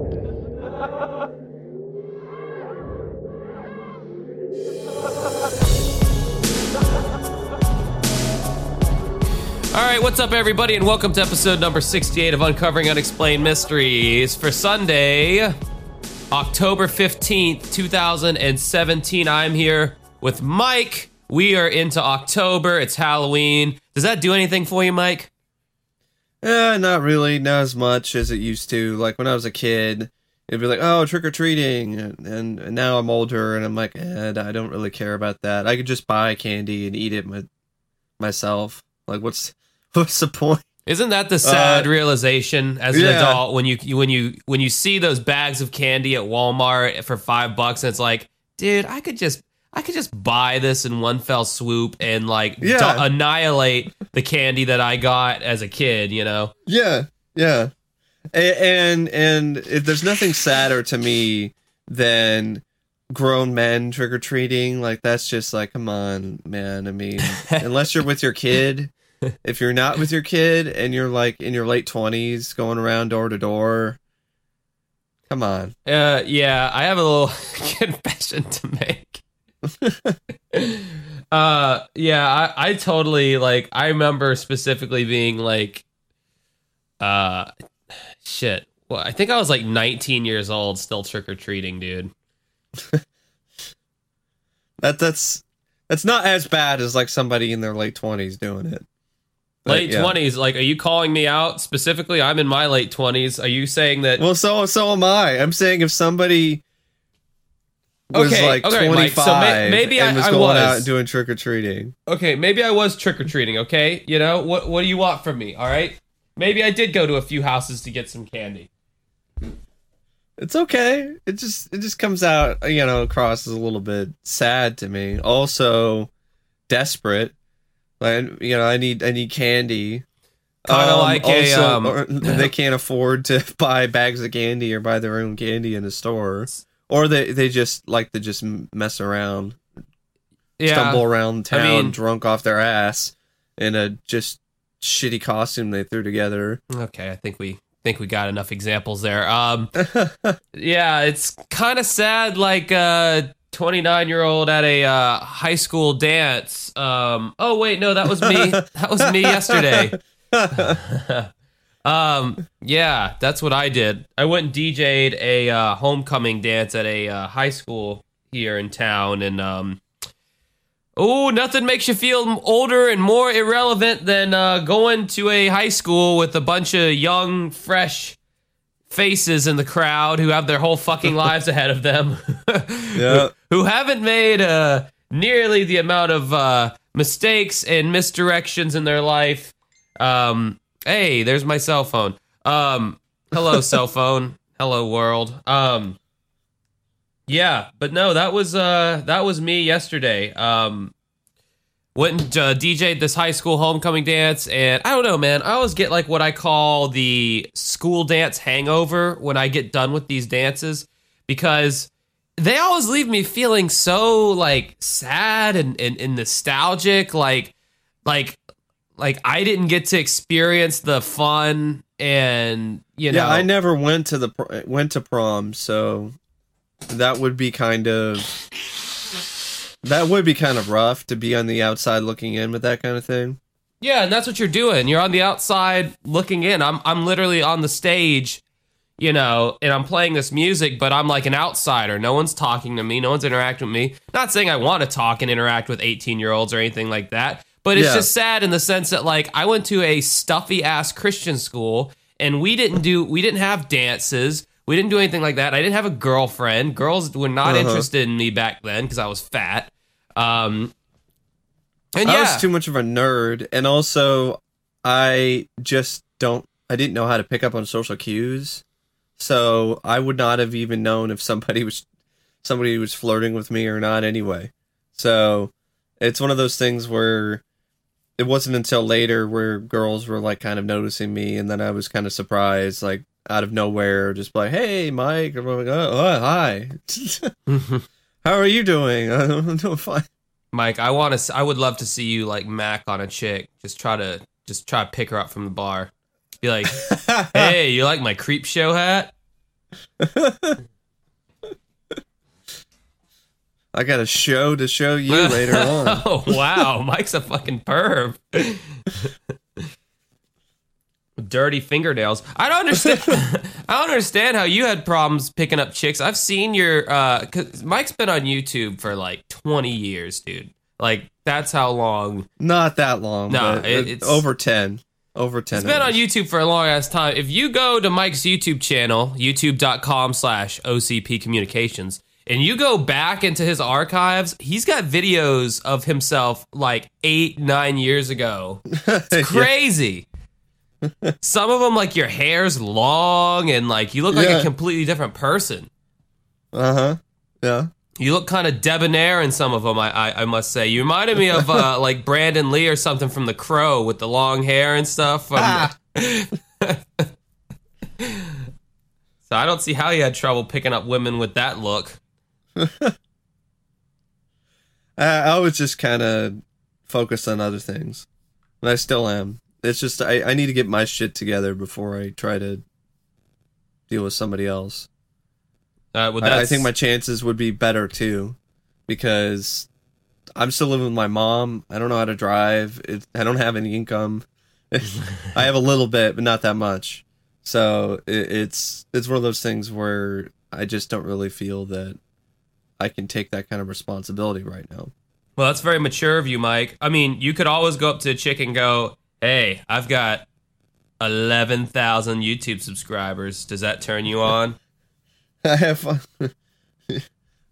All right, what's up, everybody, and welcome to episode number 68 of Uncovering Unexplained Mysteries for Sunday, October 15th, 2017. I'm here with Mike. We are into October. It's Halloween. Does that do anything for you, Mike? Eh, not really, not as much as it used to. Like when I was a kid, it'd be like, "Oh, trick or treating," and, and now I'm older, and I'm like, eh, I don't really care about that. I could just buy candy and eat it my, myself. Like, what's what's the point? Isn't that the sad Uh, realization as an yeah. adult when you you- when you when you see those bags of candy at Walmart for five bucks and it's like, dude, I could just I could just buy this in one fell swoop and like Yeah. do- annihilate the candy that I got as a kid, you know? Yeah, yeah. And and if there's nothing sadder to me than grown men trick or treating. Like that's just like, come on, man. I mean, unless you're with your kid. If you're not with your kid and you're like in your late twenties going around door to door, come on. Uh, yeah, I have a little confession to make. uh, yeah, I, I totally like. I remember specifically being like, uh, shit. Well, I think I was like 19 years old, still trick or treating, dude. That that's that's not as bad as like somebody in their late twenties doing it. But, Late yeah. 20s, like, are you calling me out specifically? I'm in my late 20s. Are you saying that? Well, so so am I. I'm saying if somebody was Okay, like okay, 25 Mike, so may- maybe I- was I going was. out and doing trick or treating. okay, maybe I was trick or treating. Okay, you know what? What do you want from me? All right, maybe I did go to a few houses to get some candy. It's okay. It just it just comes out, you know, across as a little bit sad to me. Also desperate. Like you know, I need I need candy. Kinda like a, um, they can't afford to buy bags of candy or buy their own candy in a store, or they they just like to just mess around, Yeah, stumble around town mean- drunk off their ass in a just shitty costume they threw together. Okay, I think we think we got enough examples there. Um, yeah, it's kind of sad. Like a 29 year old at a uh, high school dance. Um, oh wait, no, that was me. that was me yesterday. um, yeah, that's what I did. I went and DJ'd a uh, homecoming dance at a uh, high school here in town, and um. Oh, nothing makes you feel older and more irrelevant than uh, going to a high school with a bunch of young, fresh faces in the crowd who have their whole fucking lives ahead of them. Yeah. who haven't made uh, nearly the amount of uh, mistakes and misdirections in their life. Um, hey, there's my cell phone. Um, hello, cell phone. Hello, world. Um, yeah, but no, that was uh, that was me yesterday. Um, went and uh, DJ'd this high school homecoming dance, and I don't know, man. I always get like what I call the school dance hangover when I get done with these dances because they always leave me feeling so like sad and, and, and nostalgic like like like i didn't get to experience the fun and you know yeah, I never went to the went to prom, so that would be kind of that would be kind of rough to be on the outside looking in with that kind of thing. yeah and that's what you're doing. You're on the outside looking in. I'm i'm literally on the stage you know and i'm playing this music but i'm like an outsider. No one's talking to me. No one's interacting with me. Not saying i want to talk and interact with 18 year olds or anything like that but it's Yeah. just sad in the sense that like i went to a stuffy ass christian school and we didn't do we didn't have dances we didn't do anything like that i didn't have a girlfriend girls were not Uh-huh. interested in me back then because i was fat um and I yeah was too much of a nerd, and also I just don't. I didn't know how to pick up on social cues, so I would not have even known if somebody was somebody was flirting with me or not. Anyway, so it's one of those things where it wasn't until later where girls were like kind of noticing me, and then I was kind of surprised, like out of nowhere, just like, "Hey, Mike," I'm like, "Oh, oh, hi." How are you doing? I'm doing fine. Mike, I want to. I would love to see you like Mac on a chick. Just try to, just try to pick her up from the bar. Be like, hey, you like my creep show hat? I got a show to show you later on. oh wow, Mike's a fucking perv. Dirty fingernails. I don't understand. I don't understand how you had problems picking up chicks. I've seen your. uh 'cause Mike's been on YouTube for like twenty years, dude. Like that's how long Not that long. No, but it- it- it's- over ten. Over ten. It's been on. YouTube for a long ass time. If you go to Mike's YouTube channel, youtube.com slash OCP Communications, and you go back into his archives, he's got videos of himself like eight, nine years ago. It's crazy. Some of them, like your hair's long and like you look like a completely different person. Uh huh. Yeah. You look kind of debonair in some of them, I, I, I must say. You reminded me of uh, like Brandon Lee or something from The Crow with the long hair and stuff. Um, Ah. So I don't see how you had trouble picking up women with that look. I, I was just kind of focused on other things, and I still am. It's just I, I need to get my shit together before I try to deal with somebody else. Uh, well, I, I think my chances would be better too, because I'm still living with my mom. I don't know how to drive. It, I don't have any income. I have a little bit, but not that much. So it, it's it's one of those things where I just don't really feel that I can take that kind of responsibility right now. well, that's very mature of you, Mike. I mean, you could always go up to a chick and go, "Hey, I've got eleven thousand YouTube subscribers. Does that turn you on?" I have.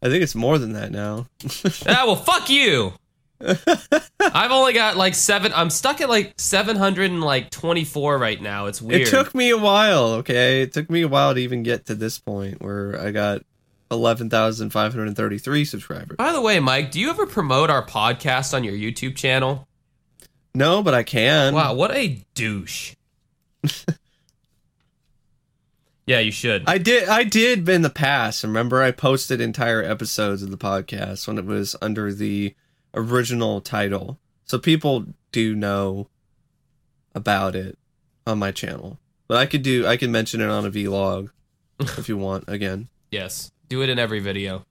I think it's more than that now. ah, well, fuck you. I've only got like seven. I'm stuck at like seven hundred and like twenty four right now. It's weird. It took me a while. Okay, it took me a while to even get to this point where I got eleven thousand five hundred thirty-three subscribers. By the way, Mike, do you ever promote our podcast on your YouTube channel? No, but I can. Wow, what a douche. yeah, you should. I did. I did in the past. Remember, I posted entire episodes of the podcast when it was under the original title, so people do know about it on my channel. But I could do. I can mention it on a vlog if you want. Again, yes, do it in every video.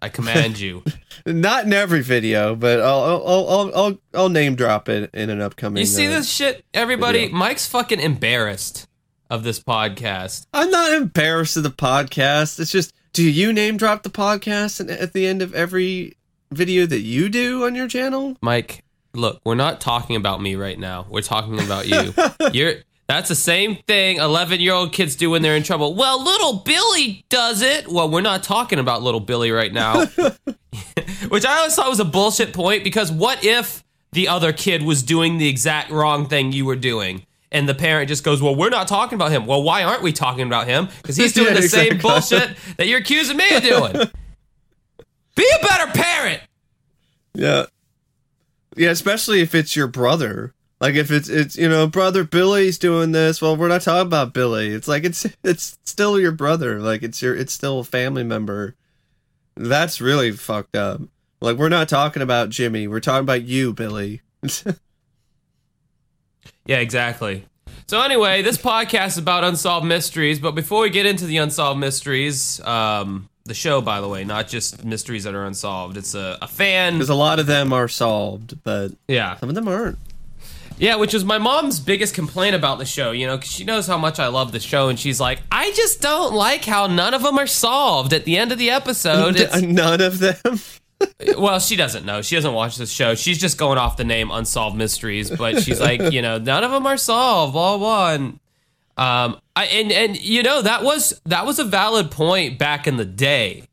I command you. not in every video, but I'll I'll I'll I'll, I'll name drop it in an upcoming. You see uh, this shit, everybody? video. Mike's fucking embarrassed of this podcast. I'm not embarrassed of the podcast. It's just, do you name drop the podcast at the end of every video that you do on your channel? Mike, look, we're not talking about me right now. We're talking about you. You're that's the same thing 11 year old kids do when they're in trouble. Well, little Billy does it. Well, we're not talking about little Billy right now. Which I always thought was a bullshit point because what if the other kid was doing the exact wrong thing you were doing? And the parent just goes, Well, we're not talking about him. Well, why aren't we talking about him? Because he's doing Yeah, the same bullshit that you're accusing me of doing. Be a better parent. Yeah. Yeah, especially if it's your brother. Like if it's it's you know, brother Billy's doing this, well we're not talking about Billy. It's like it's it's still your brother. Like it's your it's still a family member. That's really fucked up. Like we're not talking about Jimmy, we're talking about you, Billy. Yeah, exactly. So anyway, this podcast is about unsolved mysteries. But before we get into the unsolved mysteries, um, the show, by the way, not just mysteries that are unsolved. It's a, a fan. Because a lot of them are solved, but Yeah, some of them aren't. Yeah, which was my mom's biggest complaint about the show. You know, because she knows how much I love the show, and she's like, I just don't like how none of them are solved at the end of the episode. None of them. well, she doesn't know. She doesn't watch this show. She's just going off the name Unsolved Mysteries, but she's like, you know, none of them are solved. Blah blah. And, um, I and and you know that was that was a valid point back in the day.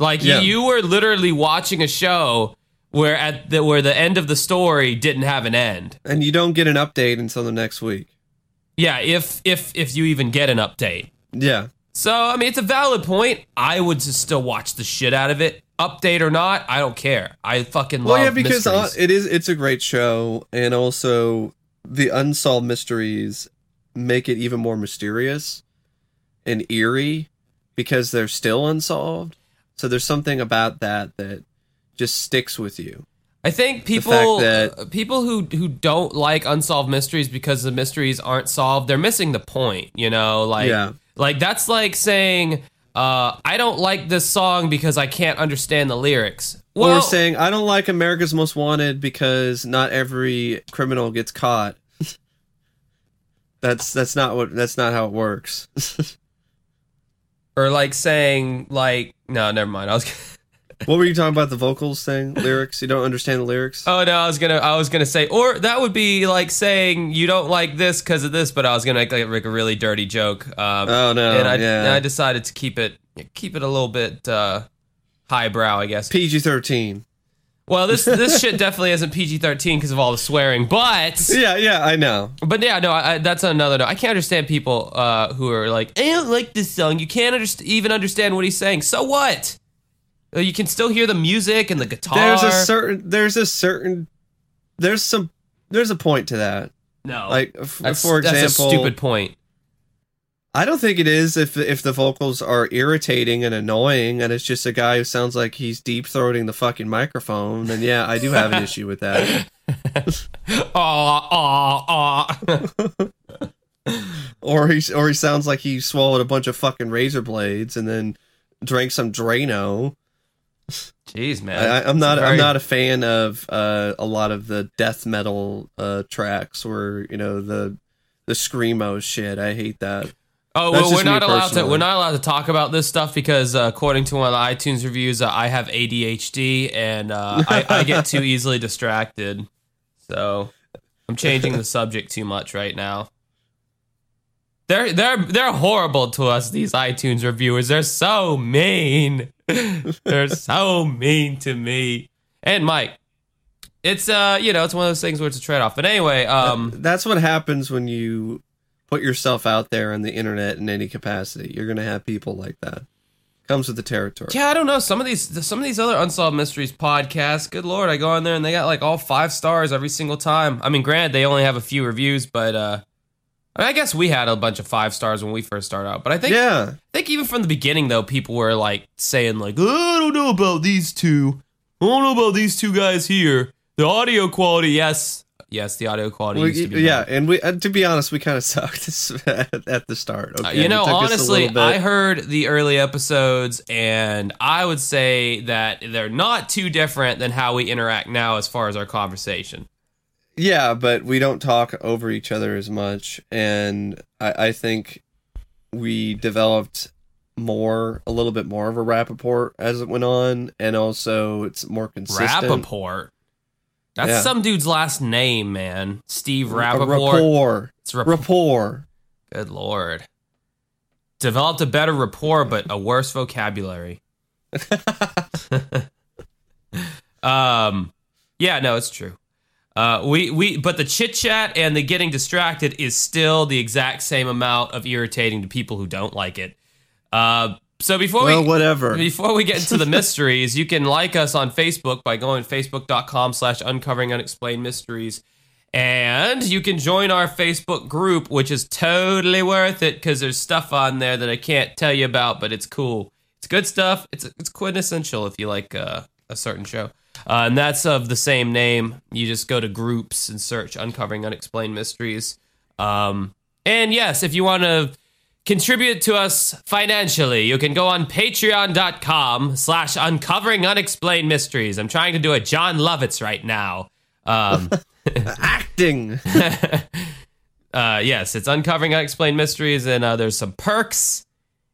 Like Yeah. you were literally watching a show where at the where the end of the story didn't have an end. and you don't get an update until the next week. Yeah, if if if you even get an update. Yeah. So I mean, it's a valid point. I would just still watch the shit out of it, update or not. I don't care. I fucking love. Well, yeah, because uh, mysteries. it is it's a great show, and also the unsolved mysteries make it even more mysterious and eerie because they're still unsolved. So there's something about that that just sticks with you. I think people that- uh, people who who don't like unsolved mysteries because the mysteries aren't solved, they're missing the point. You know, like Yeah. Like that's like saying, uh, "I don't like this song because I can't understand the lyrics." Well, or saying I don't like America's Most Wanted because not every criminal gets caught. that's that's not what that's not how it works. or like saying like no, never mind. I was. what were you talking about the vocals thing? Lyrics? You don't understand the lyrics? Oh no i was gonna i was gonna say or that would be like saying you don't like this because of this but i was gonna make like, like a really dirty joke um, oh no and I, yeah. and I decided to keep it keep it a little bit uh highbrow i guess. Pg-13 well this this shit definitely isn't pg-13 because of all the swearing but yeah yeah i know. But yeah no I, that's another no i can't understand people uh who are like i don't like this song. You can't underst- even understand what he's saying. So what Uh, you can still hear the music and the guitar. There's a certain. There's a certain. There's some. There's a point to that. No, like f- that's, for example, that's a stupid point. I don't think it is if if the vocals are irritating and annoying, and it's just a guy who sounds like he's deep throating the fucking microphone. Then yeah, I do have an issue with that. Aw, aw, aw. or he or he sounds like he swallowed a bunch of fucking razor blades and then drank some Drano. Jeez, man. I, I'm not. Very- I'm not a fan of uh, a lot of the death metal uh, tracks or you know the the screamo shit. I hate that. Oh well, we're not allowed to. We're not allowed to talk about this stuff because, uh, according to one of the iTunes reviews, uh, I have ADHD and uh, I, I get too easily distracted. So I'm changing the subject too much right now. They're they're they're horrible to us. These iTunes reviewers. They're so mean. they're so mean to me and Mike. It's uh you know it's one of those things where it's a trade off. But anyway, um. That's what happens when you put yourself out there on the internet in any capacity. You're gonna have people like that. Comes with the territory. Yeah, I don't know. Some of these, some of these other unsolved mysteries podcasts. Good lord, I go on there and they got like all five stars every single time. I mean, granted, they only have a few reviews, but uh, I, mean, I guess we had a bunch of five stars when we first started out. But I think, Yeah. I think even from the beginning though, people were like saying like, oh, I don't know about these two. I don't know about these two guys here. The audio quality, yes, yes, the audio quality We- used to be yeah, and we uh, to be honest, we kind of sucked at, at the start. Uh, Okay? you know, It took us a honestly. I heard the early episodes, and I would say that they're not too different than how we interact now as far as our conversation. Yeah, but we don't talk over each other as much, and I, I think we developed more, a little bit more of a rapport as it went on, and also it's more consistent. Rappaport. That's Yeah. some dude's last name, man. Steve Rappaport. rapport, It's rap- rapport. Good lord. Developed a better rapport, but a worse vocabulary. um, yeah, no, it's true. Uh, we we but the chit chat and the getting distracted is still the exact same amount of irritating to people who don't like it. Uh, so before Well, we whatever. before we get into the mysteries, you can like us on Facebook by going to facebook.com slash uncovering unexplained mysteries. And you can join our Facebook group, which is totally worth it because there's stuff on there that I can't tell you about, but it's cool. It's good stuff. It's it's quintessential if you like uh, a certain show. Uh, and that's of the same name. You just go to groups and search Uncovering Unexplained Mysteries. Um, and yes, if you want to contribute to us financially, you can go on patreon.com slash uncovering unexplained mysteries. I'm trying to do a Jon Lovitz right now. Um, Acting. uh, yes, it's uncovering unexplained mysteries, and uh, there's some perks.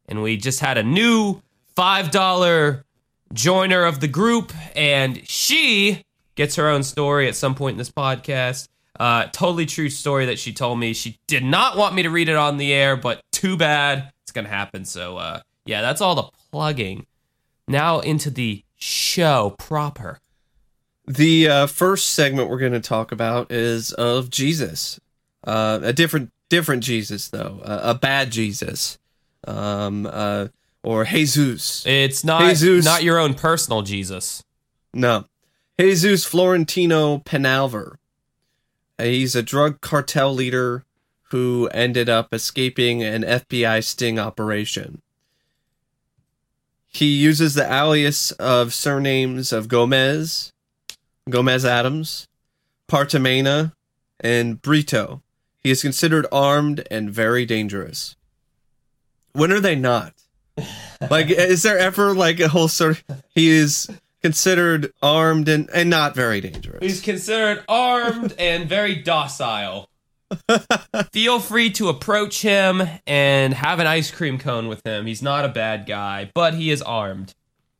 And we just had a new five dollar joiner of the group, and she gets her own story at some point in this podcast. Uh, totally true story that she told me. She did not want me to read it on the air, but too bad it's gonna happen. So uh, yeah, that's all the plugging. Now into the show proper. The uh, first segment we're going to talk about is of Jesus, uh, a different different Jesus though, uh, a bad Jesus, um, uh, or Jesus. It's not Jesus. not your own personal Jesus. No, Jesus Florentino Penalver. Uh, He's a drug cartel leader who ended up escaping an FBI sting operation. He uses the alias of surnames of Gomez, Gomez Adams, Partamena, and Brito. He is considered armed and very dangerous. When are they not? Like, is there ever like a whole sort of he is considered armed and and not very dangerous? He's considered armed and very docile. Feel free to approach him and have an ice cream cone with him. He's not a bad guy, but he is armed.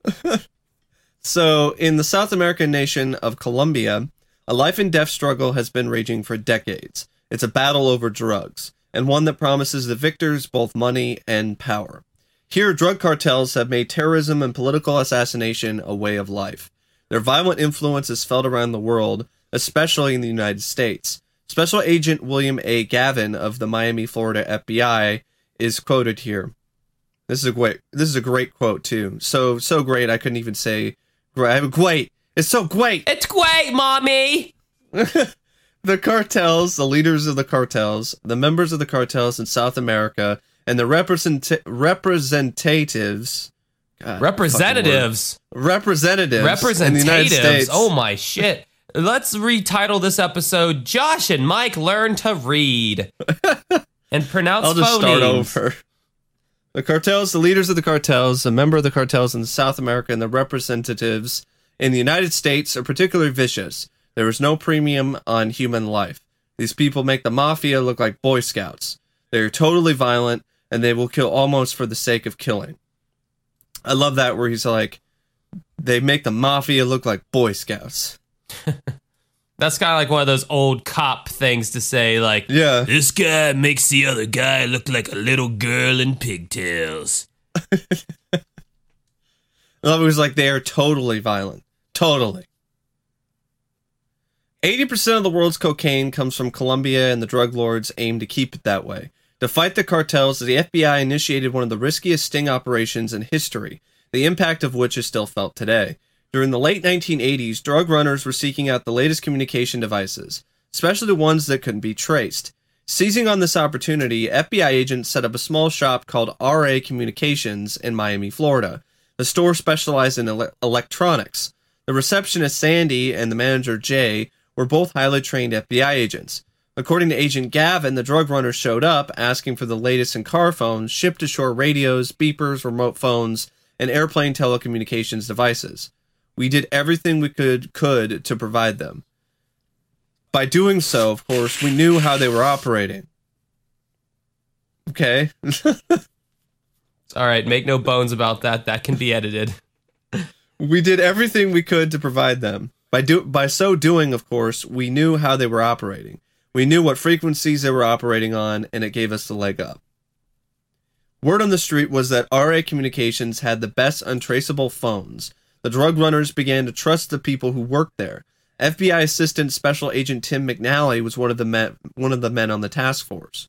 So, in the South American nation of Colombia, a life and death struggle has been raging for decades. It's a battle over drugs, and one that promises the victors both money and power. Here, drug cartels have made terrorism and political assassination a way of life. Their violent influence is felt around the world, especially in the United States. Special Agent William A. Gavin of the Miami, Florida FBI is quoted here. This is a great. This is a great quote too. So so great. I couldn't even say great. Great. It's so great. It's great, mommy. The cartels, the leaders of the cartels, the members of the cartels in South America, and the represent- representatives. God, Representatives. Representatives. in the United Representatives. States. Oh my shit. Let's retitle this episode Josh and Mike Learn to Read. and pronounce I'll just start over. The cartels, the leaders of the cartels, a member of the cartels in South America, and the representatives in the United States are particularly vicious. There is no premium on human life. These people make the mafia look like Boy Scouts. They are totally violent, and they will kill almost for the sake of killing. I love that where he's like, they make the mafia look like Boy Scouts. That's kind of like one of those old cop things to say, like, Yeah. this guy makes the other guy look like a little girl in pigtails. I love it was like they are totally violent. Totally. 80% of the world's cocaine comes from Colombia, and the drug lords aim to keep it that way. To fight the cartels, the FBI initiated one of the riskiest sting operations in history, the impact of which is still felt today. During the late 1980s, drug runners were seeking out the latest communication devices, especially the ones that couldn't be traced. Seizing on this opportunity, FBI agents set up a small shop called RA Communications in Miami, Florida. The store specialized in ele- electronics. The receptionist Sandy and the manager Jay were both highly trained FBI agents. According to Agent Gavin, the drug runners showed up asking for the latest in car phones, ship to shore radios, beepers, remote phones, and airplane telecommunications devices. We did everything we could could to provide them. By doing so, of course, we knew how they were operating. Okay. All right, make no bones about that. That can be edited. We did everything we could to provide them. By do by so doing, of course, we knew how they were operating. We knew what frequencies they were operating on, and it gave us the leg up. Word on the street was that RA Communications had the best untraceable phones. The drug runners began to trust the people who worked there. FBI Assistant Special Agent Tim McNally was one of the men, one of the men on the task force.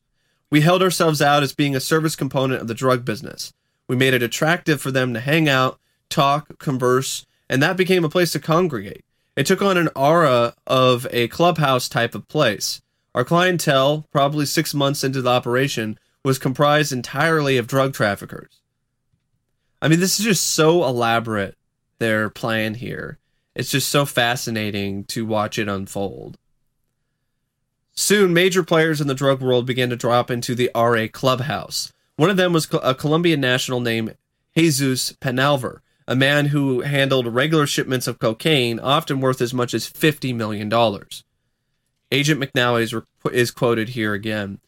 We held ourselves out as being a service component of the drug business. We made it attractive for them to hang out, talk, converse, and that became a place to congregate. It took on an aura of a clubhouse type of place. Our clientele, probably six months into the operation, was comprised entirely of drug traffickers. I mean, this is just so elaborate, their plan here. It's just so fascinating to watch it unfold. Soon, major players in the drug world began to drop into the RA clubhouse. One of them was a Colombian national named Jesus Penalver, a man who handled regular shipments of cocaine, often worth as much as $50 million. Agent McNally is, is quoted here again.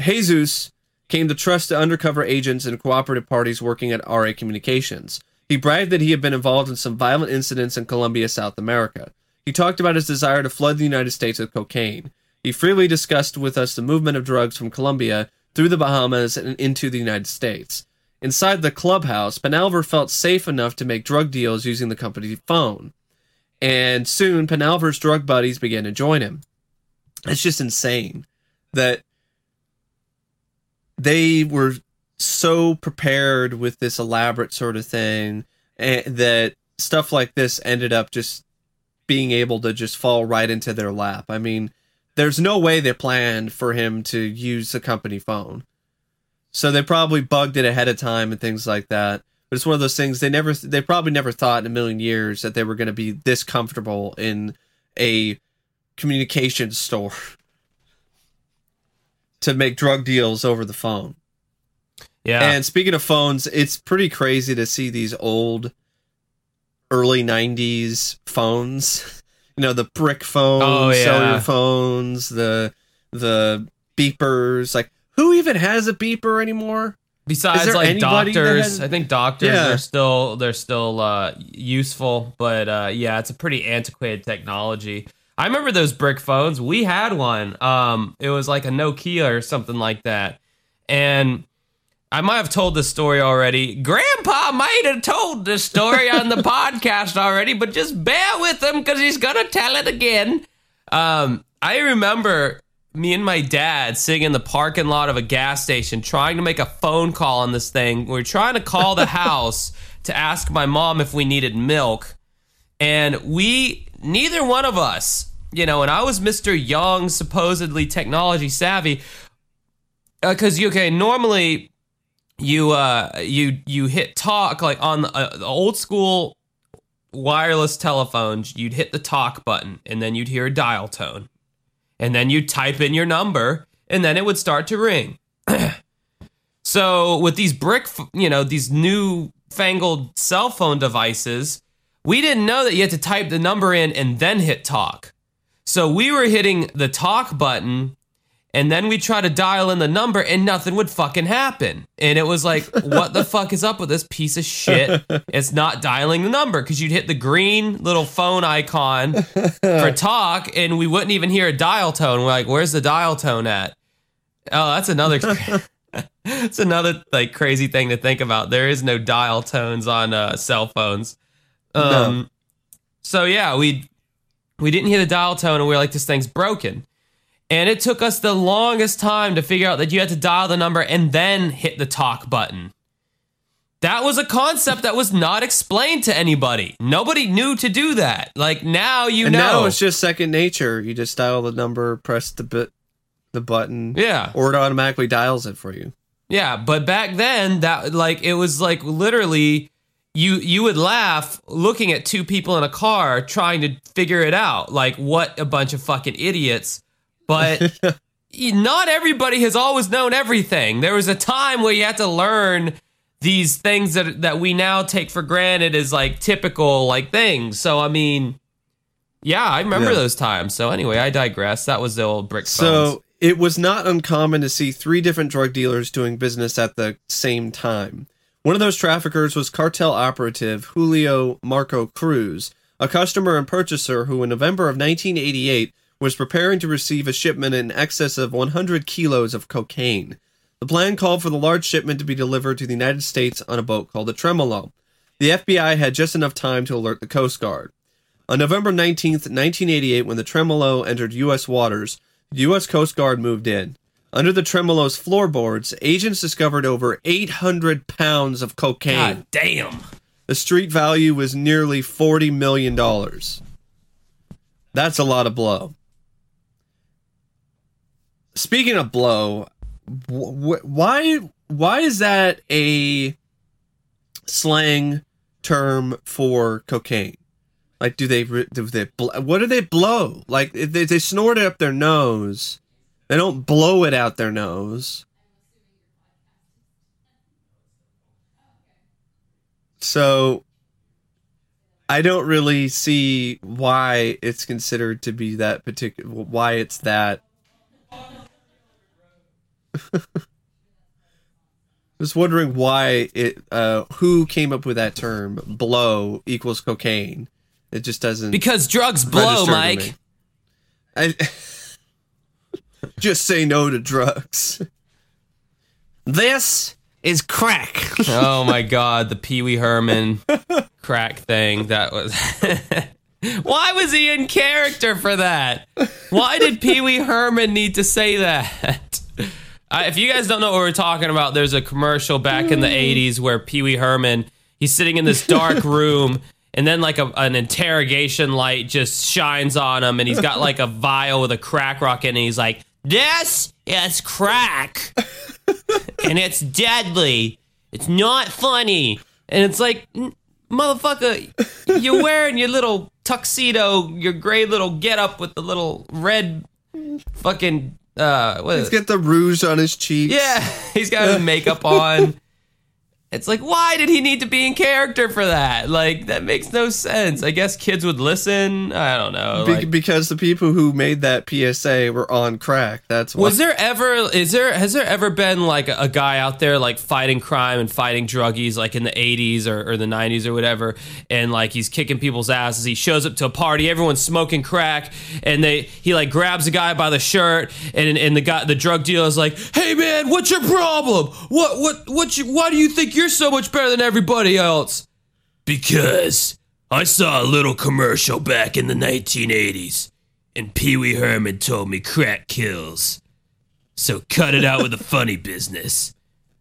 Jesus came to trust the undercover agents and cooperative parties working at RA Communications. He bragged that he had been involved in some violent incidents in Colombia, South America. He talked about his desire to flood the United States with cocaine. He freely discussed with us the movement of drugs from Colombia through the Bahamas and into the United States. Inside the clubhouse, Penalver felt safe enough to make drug deals using the company phone. And soon, Penalver's drug buddies began to join him. It's just insane that they were so prepared with this elaborate sort of thing and that stuff like this ended up just being able to just fall right into their lap. I mean, there's no way they planned for him to use the company phone. So they probably bugged it ahead of time and things like that. But it's one of those things they never they probably never thought in a million years that they were going to be this comfortable in a communication store to make drug deals over the phone. Yeah. And speaking of phones, it's pretty crazy to see these old early 90s phones. You know, the brick phones, Oh, yeah. cellular phones, the the beepers. Like who even has a beeper anymore? Besides like doctors, has- I think doctors Yeah. are still they're still uh, useful, but uh, yeah, it's a pretty antiquated technology. I remember those brick phones. We had one. Um, it was like a Nokia or something like that, and I might have told this story already. Grandpa might have told this story on the podcast already, but just bear with him because he's gonna tell it again. Um, I remember me and my dad sitting in the parking lot of a gas station trying to make a phone call on this thing. We are trying to call the house to ask my mom if we needed milk. And we, neither one of us, you know, and I was Mr. Young, supposedly technology savvy. Because, you okay, normally you uh you you hit talk like on the, uh, the old school wireless telephones you'd hit the talk button and then you'd hear a dial tone and then you'd type in your number and then it would start to ring. So with these brick you know these new fangled cell phone devices we didn't know that you had to type the number in and then hit talk. So we were hitting the talk button and then we try to dial in the number and nothing would fucking happen. And it was like, what the fuck is up with this piece of shit? It's not dialing the number because you'd hit the green little phone icon for talk and we wouldn't even hear a dial tone. We're like, where's the dial tone at? Oh, that's another. That's another like crazy thing to think about. There is no dial tones on uh, cell phones. Um, So yeah, we we didn't hear the dial tone, and we are like, this thing's broken. And it took us the longest time to figure out that you had to dial the number and then hit the talk button. That was a concept that was not explained to anybody. Nobody knew to do that. Like now you and know. now it's just second nature. You just dial the number, press the bit, the button, yeah. or it automatically dials it for you. Yeah, but back then that like it was like literally you you would laugh looking at two people in a car trying to figure it out. Like what a bunch of fucking idiots. But not everybody has always known everything. There was a time where you had to learn these things that that we now take for granted as like typical like things. So I mean, yeah, I remember Yeah. those times. So anyway, I digress. That was the old brick phones. So it was not uncommon to see three different drug dealers doing business at the same time. One of those traffickers was cartel operative Julio Marco Cruz, a customer and purchaser who, in November of 1988, was preparing to receive a shipment in excess of 100 kilos of cocaine. The plan called for the large shipment to be delivered to the United States on a boat called the Tremolo. The FBI had just enough time to alert the Coast Guard. On November 19, 1988, when the Tremolo entered U.S. waters, the U.S. Coast Guard moved in. Under the Tremolo's floorboards, agents discovered over 800 pounds of cocaine. God damn. The street value was nearly $40 million. That's a lot of blow. Speaking of blow, wh- wh- why why is that a slang term for cocaine? Like, do they do they bl- what do they blow? Like, they they snort it up their nose. They don't blow it out their nose. So I don't really see why it's considered to be that particular why it's that Just wondering why it uh who came up with that term blow equals cocaine. It just doesn't Because drugs blow, Mike. I just say no to drugs. This is crack. oh my god, the Pee Wee Herman crack thing. That was. Why was he in character for that? Why did Pee Wee Herman need to say that? Uh, if you guys don't know what we're talking about, there's a commercial back in the 80s where Pee Wee Herman, he's sitting in this dark room and then like a, an interrogation light just shines on him and he's got like a vial with a crack rock in it. And he's like, this is crack and it's deadly. It's not funny. And it's like, motherfucker, you're wearing your little tuxedo, your gray little get up with the little red fucking uh, what He's got the rouge on his cheeks. yeah, he's got his makeup on. It's like, why did he need to be in character for that? Like, that makes no sense. I guess kids would listen. I don't know. Be- like- because the people who made that PSA were on crack. That's why. Was there ever is there has there ever been like a, a guy out there like fighting crime and fighting druggies like in the 80s or, or the 90s or whatever and like he's kicking people's asses he shows up to a party everyone's smoking crack and they he like grabs a guy by the shirt and and the guy the drug dealer is like hey man what's your problem what what what you, why do you think you're so much better than everybody else because I saw a little commercial back in the 1980s and Pee Wee Herman told me crack kills. So cut it out with the funny business.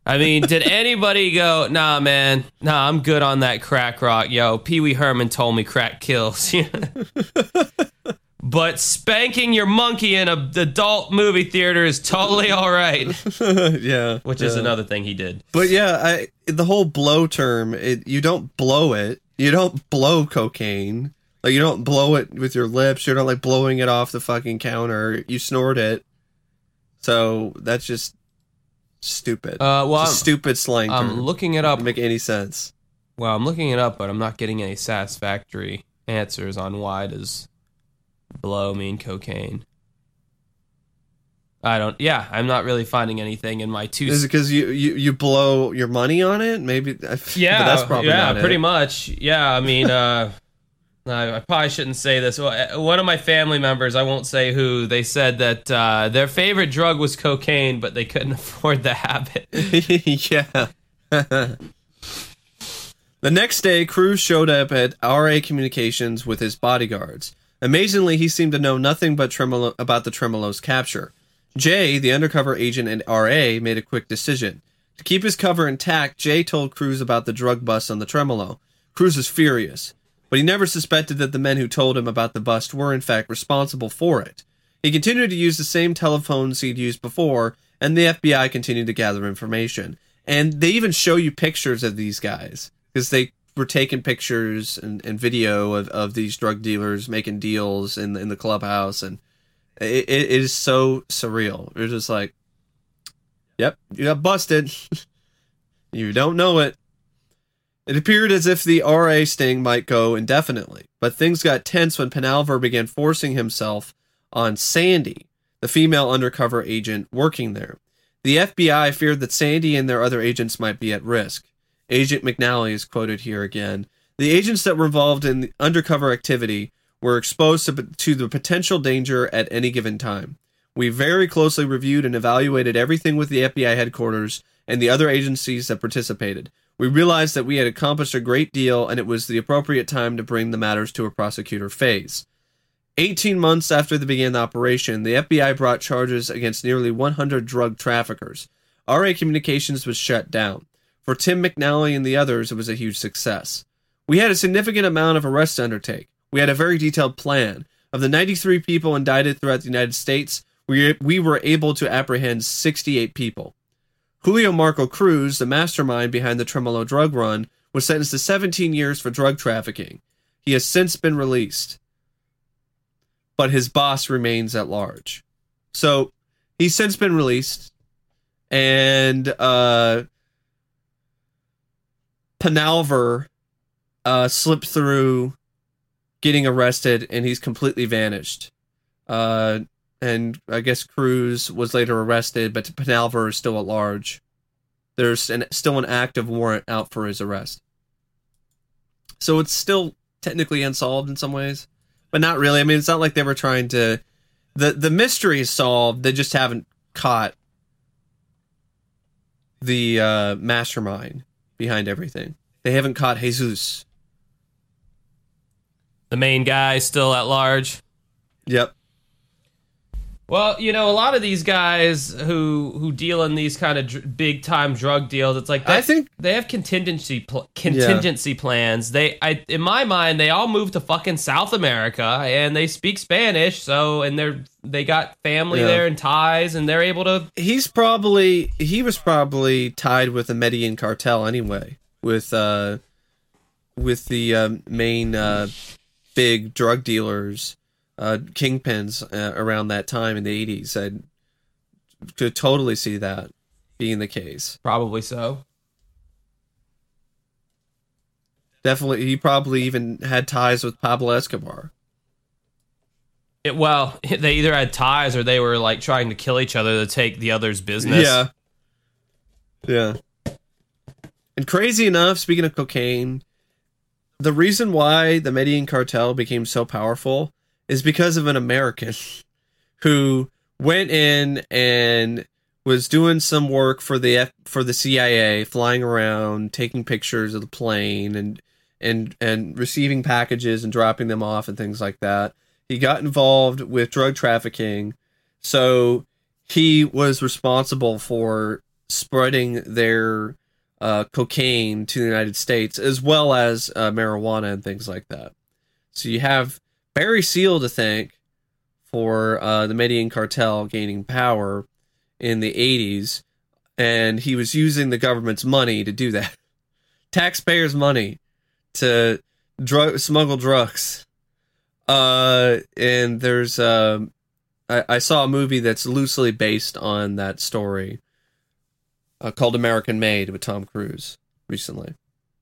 I mean, did anybody go, nah, man, nah, I'm good on that crack rock. Yo, Pee Wee Herman told me crack kills. but spanking your monkey in a adult movie theater is totally all right, yeah. which is another thing he did. But yeah, I the whole blow term. It, you don't blow it. You don't blow cocaine. Like you don't blow it with your lips. You're not like blowing it off the fucking counter. You snort it. So that's just stupid. Uh, well, It's a I'm, stupid slang I'm term. looking it up. Doesn't make any sense. Well, I'm looking it up, but I'm not getting any satisfactory answers on why does blow mean cocaine. I don't. Yeah, I'm not really finding anything in my two. Is it because you, you you blow your money on it? Maybe. yeah, that's probably yeah, pretty it. much. Yeah, I mean, uh, I, I probably shouldn't say this. Uh, One of my family members, I won't say who, they said that uh, their favorite drug was cocaine, but they couldn't afford the habit. yeah. the next day, Cruz showed up at RA Communications with his bodyguards. Amazingly, he seemed to know nothing but Tremolo about the Tremolo's capture. Jay, the undercover agent at RA, made a quick decision. To keep his cover intact, Jay told Cruz about the drug bust on the Tremolo. Cruz was furious, but he never suspected that the men who told him about the bust were in fact responsible for it. He continued to use the same telephones he'd used before, and the FBI continued to gather information. And they even show you pictures of these guys because they were taking pictures and, and video of, of these drug dealers making deals in the, in the clubhouse, and it, it is so surreal. You're just like, "Yep, you got busted. you don't know it." It appeared as if the RA sting might go indefinitely, but things got tense when Penalver began forcing himself on Sandy, the female undercover agent working there. The FBI feared that Sandy and their other agents might be at risk. Agent McNally is quoted here again. The agents that were involved in the undercover activity were exposed to, to the potential danger at any given time. We very closely reviewed and evaluated everything with the FBI headquarters and the other agencies that participated. We realized that we had accomplished a great deal and it was the appropriate time to bring the matters to a prosecutor phase. 18 months after they began the operation, the FBI brought charges against nearly 100 drug traffickers. RA Communications was shut down. For Tim McNally and the others, it was a huge success. We had a significant amount of arrests to undertake. We had a very detailed plan. Of the 93 people indicted throughout the United States, we, we were able to apprehend 68 people. Julio Marco Cruz, the mastermind behind the Tremolo drug run, was sentenced to 17 years for drug trafficking. He has since been released but his boss remains at large. So he's since been released, and uh, Penalver uh, slipped through getting arrested, and he's completely vanished. Uh, and I guess Cruz was later arrested, but Penalver is still at large. There's an, still an active warrant out for his arrest. So it's still technically unsolved in some ways but not really. I mean, it's not like they were trying to. the The mystery is solved. They just haven't caught the uh, mastermind behind everything. They haven't caught Jesus. The main guy still at large. Yep. Well, you know, a lot of these guys who who deal in these kind of dr- big time drug deals, it's like they, I think- they have contingency pl- contingency plans. They, I, in my mind, they all moved to fucking South America and they speak Spanish. So, and they're they got family Yeah. there and ties, and they're able to. He's probably he was probably tied with the Medellin cartel anyway, with uh, with the um, main uh, big drug dealers, uh, kingpins uh, around that time in the eighties. I could totally see that being the case. Probably so. Definitely, he probably even had ties with Pablo Escobar. It, well, they either had ties or they were like trying to kill each other to take the other's business. Yeah. Yeah. And crazy enough, speaking of cocaine, the reason why the Medellin cartel became so powerful is because of an American who went in and was doing some work for the F- for the CIA, flying around, taking pictures of the plane and and and receiving packages and dropping them off and things like that. He got involved with drug trafficking, so he was responsible for spreading their uh, cocaine to the United States as well as uh, marijuana and things like that. So you have Barry Seal to thank for uh, the Medellin cartel gaining power in the 80s, and he was using the government's money to do that. Taxpayers' money to drug smuggle drugs. Uh, and there's um, I, I saw a movie that's loosely based on that story, uh, called American Made with Tom Cruise recently,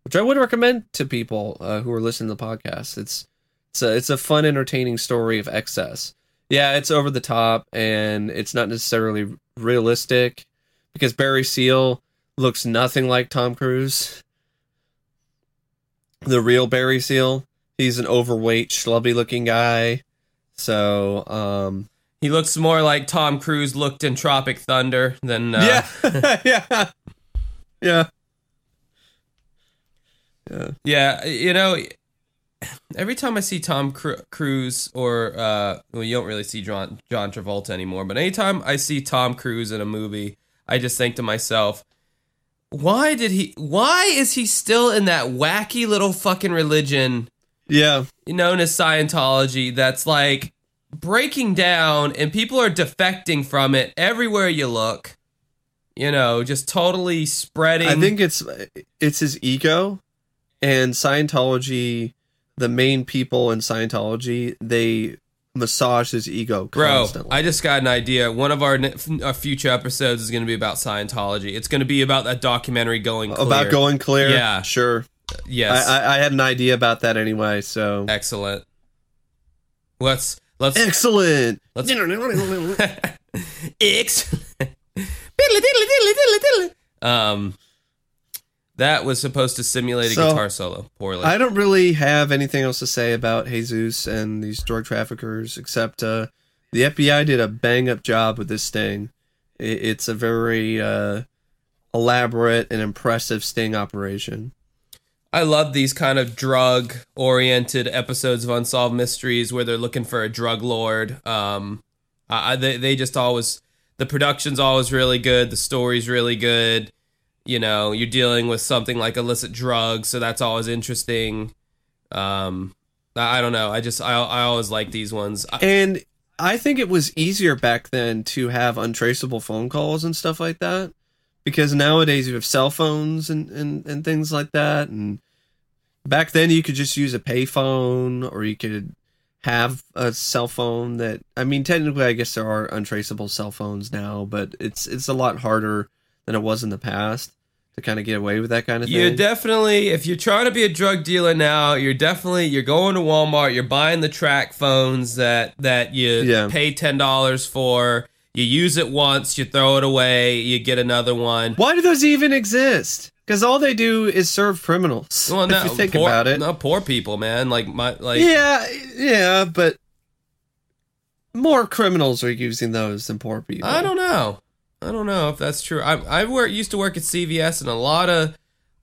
which I would recommend to people uh, who are listening to the podcast. It's it's a it's a fun, entertaining story of excess. Yeah, it's over the top and it's not necessarily realistic because Barry Seal looks nothing like Tom Cruise. The real Barry Seal, he's an overweight, schlubby looking guy. So, um, He looks more like Tom Cruise looked in Tropic Thunder than uh, yeah, yeah, yeah, yeah. Yeah, you know, every time I see Tom Cruise or uh, well, you don't really see John John Travolta anymore, but anytime I see Tom Cruise in a movie, I just think to myself, why did he? Why is he still in that wacky little fucking religion Yeah, known as Scientology? That's like breaking down, and people are defecting from it everywhere you look. You know, just totally spreading. I think it's it's his ego and Scientology. The main people in Scientology they massage his ego Bro, constantly. I just got an idea. One of our, our future episodes is going to be about Scientology. It's going to be about that documentary going clear. about going clear. Yeah. sure. Yes, I, I I had an idea about that anyway. So excellent. Let's let's excellent. let's excellent. Um, that was supposed to simulate a So, guitar solo poorly. I don't really have anything else to say about Jesus and these drug traffickers, except uh, the FBI did a bang up job with this sting. It, it's a very uh, elaborate and impressive sting operation. I love these kind of drug oriented episodes of Unsolved Mysteries where they're looking for a drug lord. Um, I, I- they, they just always, the production's always really good, the story's really good. You know, you're dealing with something like illicit drugs, so that's always interesting. Um, I don't know. I just, I, I always like these ones. And I think it was easier back then to have untraceable phone calls and stuff like that. Because nowadays you have cell phones and, and, and things like that. And back then you could just use a payphone or you could have a cell phone that I mean technically I guess there are untraceable cell phones now, but it's it's a lot harder than it was in the past to kind of get away with that kind of thing. You're definitely, if you're trying to be a drug dealer now, you're definitely you're going to Walmart, you're buying the TracFones that that you Yeah. pay ten dollars for. You use it once, you throw it away, you get another one. Why do those even exist? Because all they do is serve criminals. Well, no, if you think poor, about it. no poor people, man. Like my like yeah, yeah, but more criminals are using those than poor people. I don't know. I don't know if that's true. I I work used to work at CVS, and a lot of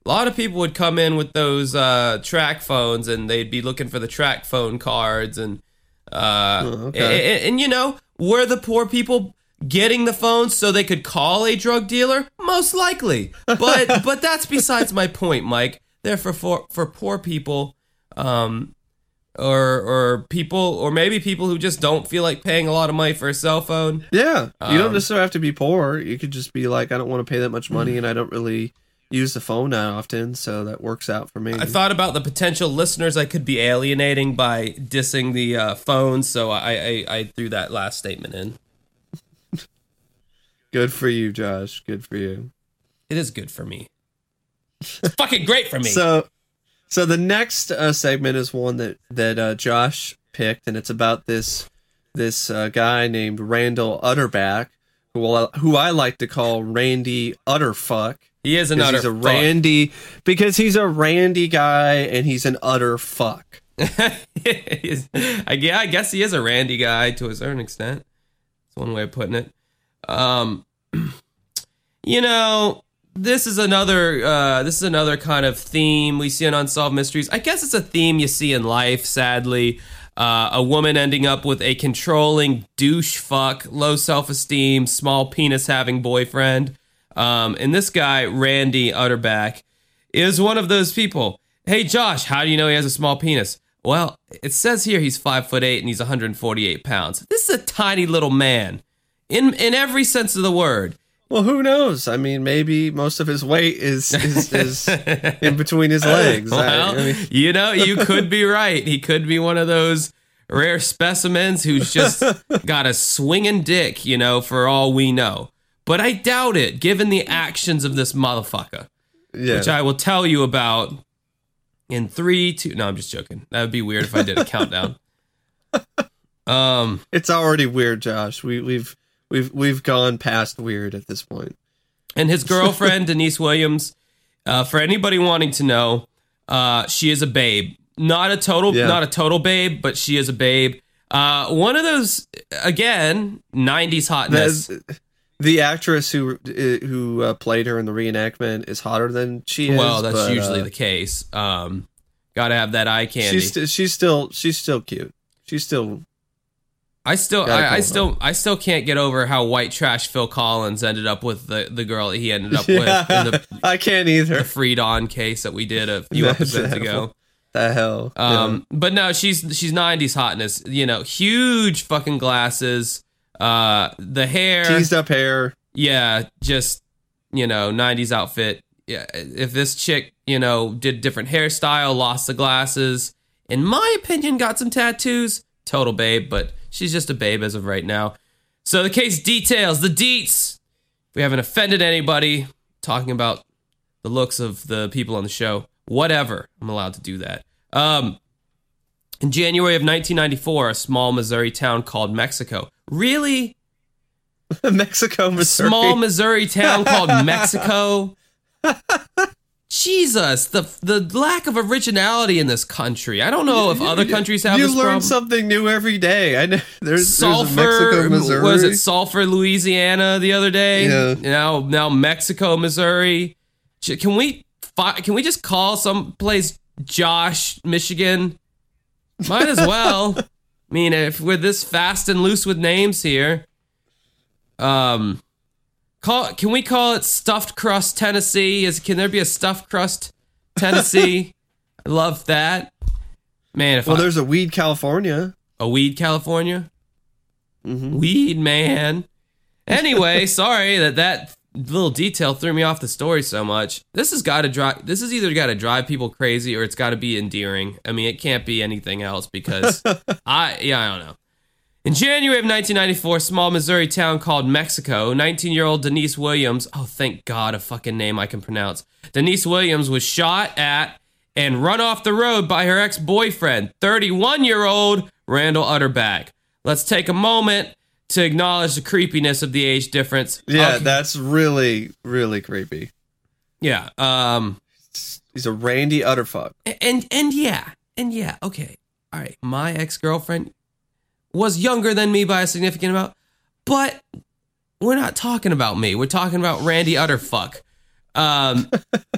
a lot of people would come in with those uh, TracFones, and they'd be looking for the TracFone cards, and uh, Oh, okay. and, and, you know, were the poor people getting the phones so they could call a drug dealer? Most likely, but but that's besides my point, Mike. They're for for, for poor people. Um, or or people or maybe people who just don't feel like paying a lot of money for a cell phone. Yeah, you don't Um, necessarily have to be poor. You could just be like, I don't want to pay that much money, and I don't really use the phone that often, so that works out for me. I thought about the potential listeners I could be alienating by dissing the uh, phones, so I, I I threw that last statement in. Good for you, Josh. Good for you. It is good for me. It's fucking great for me. So, so the next uh, segment is one that that uh, Josh picked, and it's about this this uh, guy named Randall Utterback, who I, who I like to call Randy Utterfuck. he is an utter he's a fuck. Randy because he's a Randy guy and he's an utter fuck. I, yeah, I guess he is a Randy guy to a certain extent. That's one way of putting it. Um, you know, this is another uh, this is another kind of theme we see in unsolved mysteries. I guess it's a theme you see in life. Sadly, uh, a woman ending up with a controlling douche fuck, low self esteem, small penis having boyfriend. Um, and this guy, Randy Utterback, is one of those people. Hey, Josh, how do you know he has a small penis? Well, it says here he's five foot eight and he's 148 pounds. This is a tiny little man, in in every sense of the word. Well, who knows? I mean, maybe most of his weight is is, is in between his legs. I- Well, I mean, you know, you could be right. He could be one of those rare specimens who's just got a swinging dick, you know, for all we know. But I doubt it, given the actions of this motherfucker, yeah. which I will tell you about in three, two. No, I'm just joking. That would be weird if I did a countdown. Um, it's already weird, Josh. We we've we've we've gone past weird at this point. and his girlfriend Denise Williams. Uh, for anybody wanting to know, uh, she is a babe. Not a total, Yeah. not a total babe, but she is a babe. Uh, one of those again, '90s hotness. The, the actress who who uh, played her in the reenactment is hotter than she is. well, that's but, usually uh, the case. Um, Got to have that eye candy. she's st- she's still she's still cute. She's still I still, I, I still, I still can't get over how white trash Phil Collins ended up with the the girl that he ended up Yeah, with in the, I can't either. the Freed On case that we did a few That's episodes ago. The hell. Um, but no, she's she's '90s hotness. You know, huge fucking glasses. Uh, the hair. teased up hair. yeah, just you know, '90s outfit. Yeah, if this chick, you know, did different hairstyle, lost the glasses, in my opinion, got some tattoos. Total babe, but she's just a babe as of right now. So the case details, the deets. If we haven't offended anybody, talking about the looks of the people on the show, whatever. I'm allowed to do that. Um, in January of 1994, a small Missouri town called Mexico. Really? Mexico, Missouri. small Missouri town called Mexico. Jesus, the the lack of originality in this country. I don't know if other countries have you this learn problem. something new every day. I know there's, Sulphur, there's Mexico, Missouri. was it Sulphur, Louisiana, the other day? Yeah. Now, now Mexico, Missouri. Can we can we just call some place Josh, Michigan? Might as well. I mean, if we're this fast and loose with names here, um, call can we call it Stuffed Crust, Tennessee? Is can there be a Stuffed Crust, Tennessee? I love that. Man, if well, I, there's a weed, California. a weed, California. Mhm. Weed man. Anyway, sorry that that little detail threw me off the story so much. This has got to drive. This has either got to drive people crazy or it's got to be endearing. I mean, it can't be anything else because I yeah I don't know. In January of 1994, a small Missouri town called Mexico, 19-year-old Denise Williams, oh thank God, a fucking name I can pronounce. Denise Williams was shot at and run off the road by her ex-boyfriend, 31-year-old Randall Utterback. Let's take a moment to acknowledge the creepiness of the age difference. Yeah, Okay. that's really, really creepy. yeah. Um He's a Randy Utterfuck. and and yeah, and yeah, okay. All right, my ex-girlfriend was younger than me by a significant amount, but we're not talking about me. We're talking about Randy Utterfuck. Um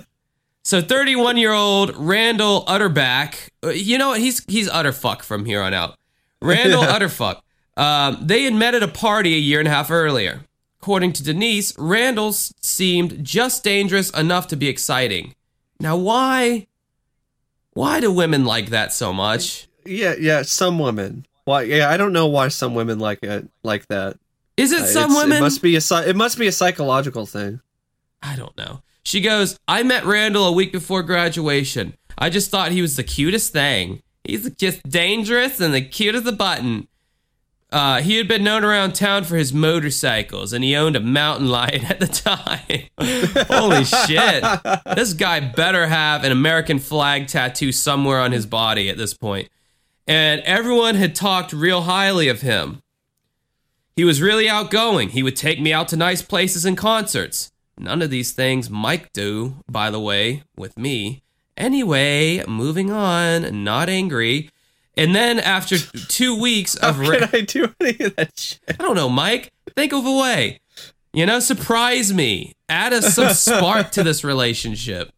so 31-year-old Randall Utterback, uh, you know what? He's he's Utterfuck from here on out. Randall Utterfuck. Um, they had met at a party a year and a half earlier. According to Denise, Randall seemed just dangerous enough to be exciting. Now, why? Why do women like that so much? Yeah, yeah. Some women. Why? Yeah, I don't know why some women like it like that. Is it Uh, some women? It must be a. It must be a psychological thing. I don't know. She goes, I met Randall a week before graduation. I just thought he was the cutest thing. He's just dangerous and the cute as a button. Uh, he had been known around town for his motorcycles, and he owned a mountain lion at the time. Holy shit! This guy better have an American flag tattoo somewhere on his body at this point. And everyone had talked real highly of him. He was really outgoing. He would take me out to nice places and concerts. None of these things Mike do, by the way, with me. Anyway, moving on, not angry. And then after two weeks of How can I do any of that shit? I don't know, Mike. Think of a way. You know, surprise me. Add us some spark to this relationship.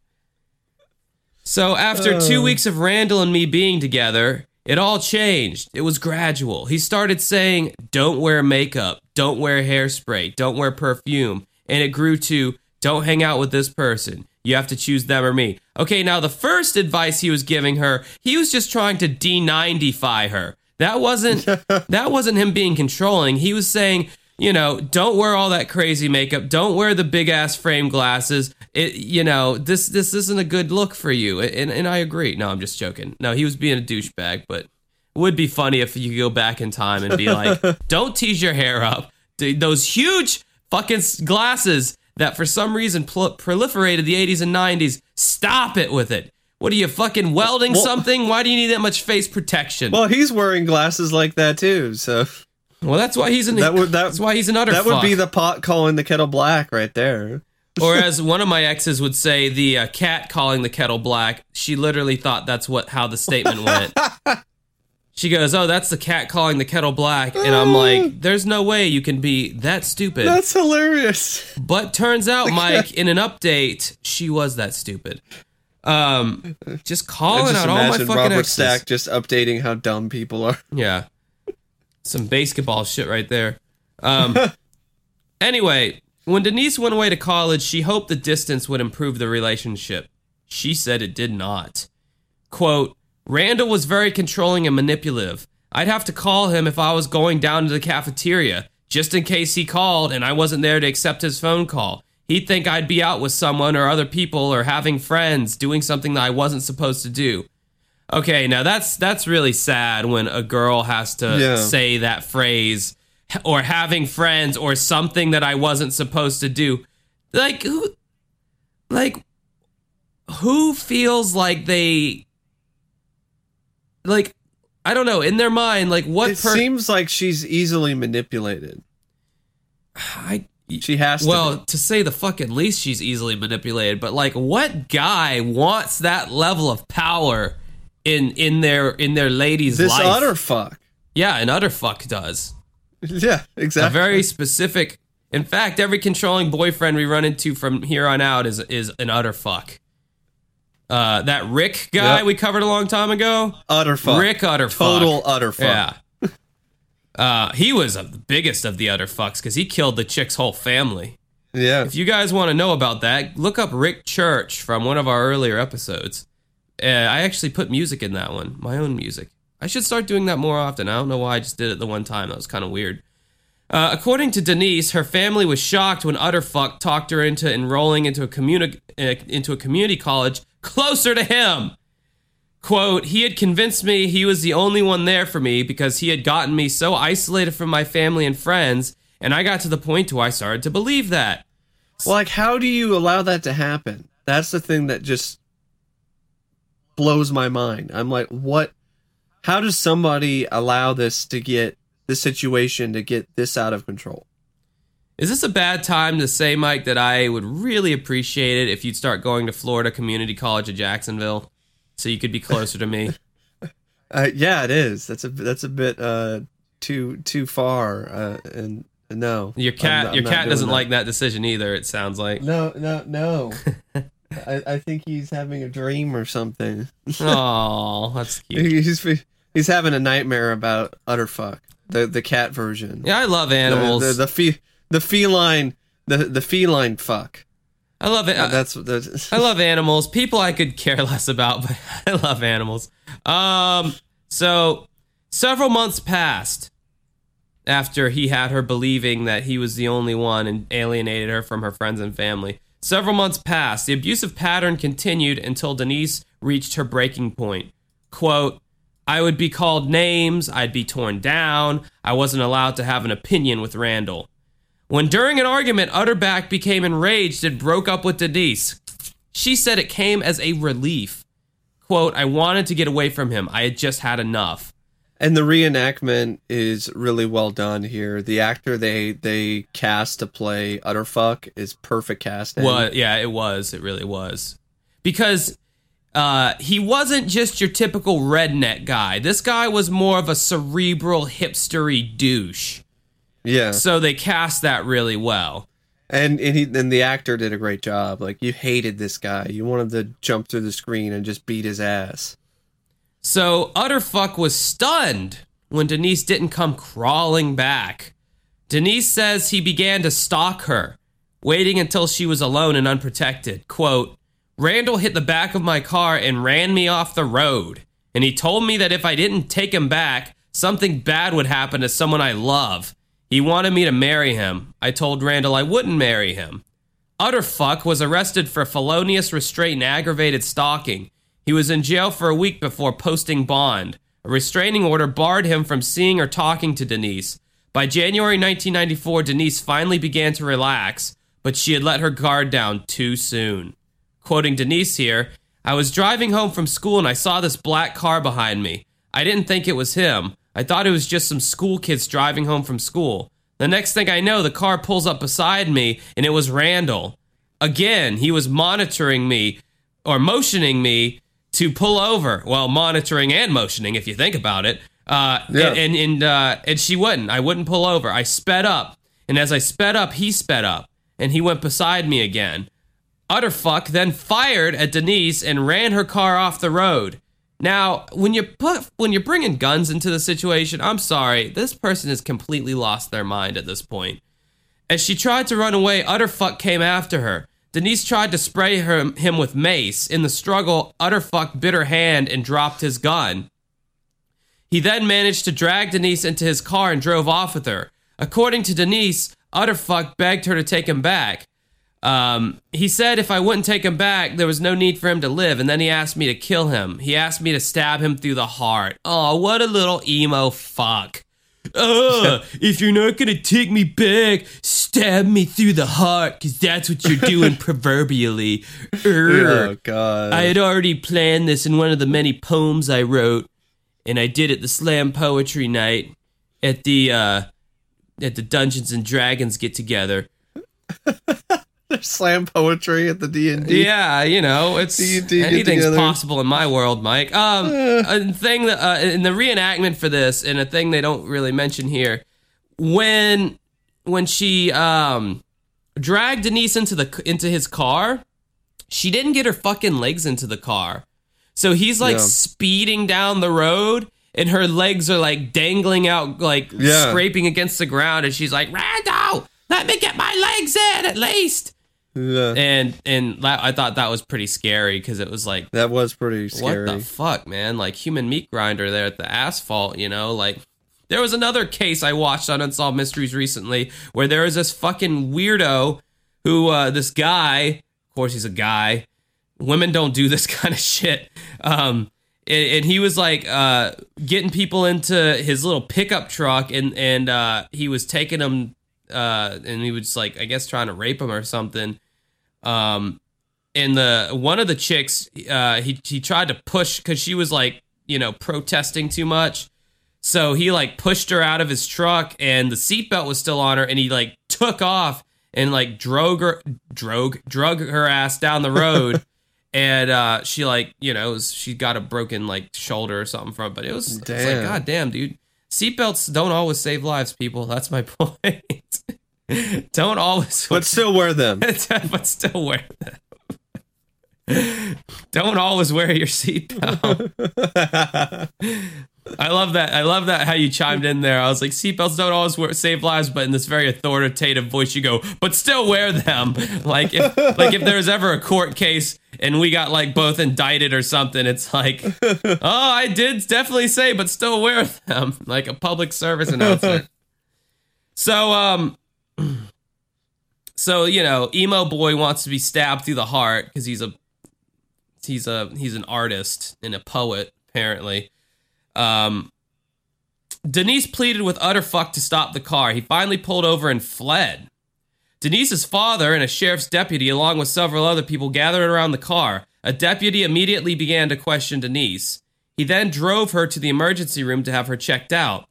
So after two uh. weeks of Randall and me being together, it all changed. It was gradual. He started saying, Don't wear makeup, don't wear hairspray, don't wear perfume. And it grew to, Don't hang out with this person. You have to choose them or me. Okay, now the first advice he was giving her, he was just trying to D90fy her. That wasn't that wasn't him being controlling. He was saying, you know, don't wear all that crazy makeup. Don't wear the big ass frame glasses. It, you know, this this isn't a good look for you. And and I agree. No, I'm just joking. No, he was being a douchebag, but it would be funny if you could go back in time and be like, don't tease your hair up. Those huge fucking glasses that for some reason pl- proliferated the 80s and 90s. Stop it with it. What are you fucking welding Well- something? Why do you need that much face protection? Well, he's wearing glasses like that too, so Well, that's why he's an That would- that- that's why he's an utter that would fuck. be the pot calling the kettle black right there. or as one of my exes would say, the uh, cat calling the kettle black. She literally thought that's what how the statement went. she goes, "Oh, that's the cat calling the kettle black," and I'm like, "There's no way you can be that stupid." That's hilarious. but turns out, Mike, in an update, she was that stupid. Um, just I calling just out all my fucking Robert exes. Stack just updating how dumb people are. Yeah. Some basketball shit right there. Um anyway, when Denise went away to college, she hoped the distance would improve the relationship. She said it did not. Quote, Randall was very controlling and manipulative. I'd have to call him if I was going down to the cafeteria, just in case he called and I wasn't there to accept his phone call. He'd think I'd be out with someone or other people or having friends doing something that I wasn't supposed to do. Okay, now that's that's really sad when a girl has to Yeah. say that phrase or having friends or something that I wasn't supposed to do. Like who like who feels like they like I don't know, in their mind like what It per- seems like she's easily manipulated. I She has to. well, be. to say the fucking least, she's easily manipulated. But like, what guy wants that level of power in in their in their lady's this life? utter fuck. yeah, an utter fuck does Yeah, exactly. a very specific. In fact, every controlling boyfriend we run into from here on out is is an utter fuck. Uh, that Rick guy Yep. we covered a long time ago, utter fuck. Rick utter fuck. Total utter fuck. Yeah. Uh, he was the biggest of the utter fucks because he killed the chick's whole family. Yeah. If you guys want to know about that, look up Rick Church from one of our earlier episodes. Uh, I actually put music in that one, my own music. I should start doing that more often. I don't know why I just did it the one time. That was kind of weird. Uh, according to Denise, her family was shocked when Utterfuck talked her into enrolling into a communi- uh, into a community college closer to him. Quote, he had convinced me he was the only one there for me because he had gotten me so isolated from my family and friends, and I got to the point where I started to believe that. Well, like, how do you allow that to happen? That's the thing that just blows my mind. I'm like, what? How does somebody allow this to get this situation to get this out of control? Is this a bad time to say, Mike, that I would really appreciate it if you'd start going to Florida Community College of Jacksonville so you could be closer to me? Uh, yeah, it is. That's a that's a bit uh, too too far. Uh, and no, Your I'm cat, I'm your cat doesn't that. like that decision either. It sounds like. No, no, no. I, I think he's having a dream or something. Oh, that's cute. He's he's having a nightmare about Utterfuck, the the cat version. Yeah, I love The- animals. The the, fe- the feline the the feline fuck. I love it. That's that's I love animals. People I could care less about, but I love animals. Um, so several months passed after he had her believing that he was the only one and alienated her from her friends and family. Several months passed. The abusive pattern continued until Denise reached her breaking point. Quote, I would be called names, I'd be torn down, I wasn't allowed to have an opinion with Randall. When during an argument, Utterback became enraged and broke up with Denise, she said it came as a relief. Quote, I wanted to get away from him. I had just had enough. And the reenactment is really well done here. The actor they they cast to play Utterfuck is perfect casting. Well, yeah, it was. It really was. Because uh, he wasn't just your typical redneck guy. This guy was more of a cerebral, hipstery douche. Yeah. So they cast that really well. And and he and the actor did a great job. Like you hated this guy. You wanted to jump through the screen and just beat his ass. So Utterfuck was stunned when Denise didn't come crawling back. Denise says he began to stalk her, waiting until she was alone and unprotected. Quote, Randall hit the back of my car and ran me off the road. And he told me that if I didn't take him back, something bad would happen to someone I love. He wanted me to marry him. I told Randall I wouldn't marry him. Utterfuck was arrested for felonious restraint and aggravated stalking. He was in jail for a week before posting bond. A restraining order barred him from seeing or talking to Denise. By January 1994, Denise finally began to relax, but she had let her guard down too soon. Quoting Denise here, I was driving home from school and I saw this black car behind me. I didn't think it was him. I thought it was just some school kids driving home from school. The next thing I know, the car pulls up beside me and it was Randall. Again, he was monitoring me or motioning me to pull over. while monitoring and motioning, if you think about it. Uh, Yeah. And and uh, and she wouldn't. I wouldn't pull over. I sped up, and as I sped up, he sped up, and he went beside me again. Utterfuck then fired at Denise and ran her car off the road. Now, when you put when you're bringing guns into the situation, I'm sorry, this person has completely lost their mind at this point. As she tried to run away, Utterfuck came after her. Denise tried to spray him with mace. In the struggle, Utterfuck bit her hand and dropped his gun. He then managed to drag Denise into his car and drove off with her. According to Denise, Utterfuck begged her to take him back. Um, he said if I wouldn't take him back, there was no need for him to live, and then he asked me to kill him. He asked me to stab him through the heart. Oh, what a little emo fuck. Ugh, if you're not gonna take me back, stab me through the heart, cause that's what you're doing proverbially. Oh god. I had already planned this in one of the many poems I wrote, and I did at the slam poetry night at the uh at the Dungeons and Dragons get together. slam poetry at the D and D. Yeah, you know, it's D&D anything's possible in my world, Mike. Um, a thing that uh, in the reenactment for this, and a thing they don't really mention here, when when she um dragged Denise into the into his car, she didn't get her fucking legs into the car, so he's like Yeah. speeding down the road. And her legs are like dangling out, like Yeah. scraping against the ground, and she's like, "Randall, let me get my legs in at least." Yeah. and and I thought that was pretty scary because it was like, That was pretty scary. what the fuck, man? Like human meat grinder there at the asphalt, you know? Like there was another case I watched on Unsolved Mysteries recently where there was this fucking weirdo who, uh, this guy, of course he's a guy. Women don't do this kind of shit. Um, and, and he was like uh, getting people into his little pickup truck, and and uh, he was taking them, uh, and he was like, I guess, trying to rape him or something. Um, and the one of the chicks, uh, he he tried to push because she was like, you know, protesting too much. So he like pushed her out of his truck, and the seatbelt was still on her, and he like took off and like drug her, drug, drug her ass down the road. And uh, she like you know was, she got a broken like shoulder or something from it, but it was, it was like god damn dude, seatbelts don't always save lives, people. That's my point. don't always, But still wear them. but still wear them. Don't always wear your seatbelt. I love that. I love that how you chimed in there. I was like, seatbelts don't always wear, save lives, but in this very authoritative voice, you go, but still wear them. Like if like if there was ever a court case and we got like both indicted or something, it's like, oh, I did definitely say, but still wear them, like a public service announcement. So um, so you know, emo boy wants to be stabbed through the heart because he's a he's a he's an artist and a poet apparently. Um, Denise pleaded with utter fuck to stop the car. He finally pulled over and fled. Denise's father and a sheriff's deputy, along with several other people, gathered around the car. A deputy immediately began to question Denise. He then drove her to the emergency room to have her checked out.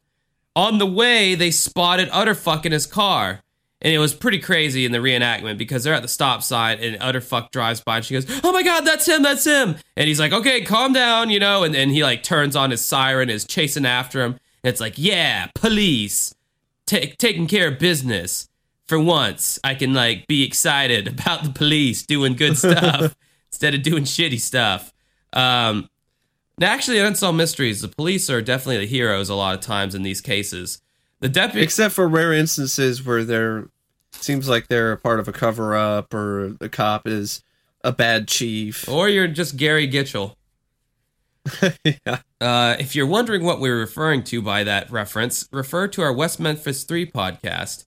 On the way, they spotted Utterfuck in his car. And it was pretty crazy in the reenactment because they're at the stop sign and Utterfuck drives by and she goes, Oh my god, that's him, that's him. And he's like, Okay, calm down, you know, and then he like turns on his siren, is chasing after him. And it's like, Yeah, police, ta- taking care of business. For once, I can like be excited about the police doing good stuff instead of doing shitty stuff. Um, now, actually, Unsolved Mysteries, the police are definitely the heroes a lot of times in these cases. The deputy, Except for rare instances where they're seems like they're a part of a cover up or the cop is a bad chief. or you're just Gary Gitchell. yeah. Uh, if you're wondering what we're referring to by that reference, refer to our West Memphis 3 podcast.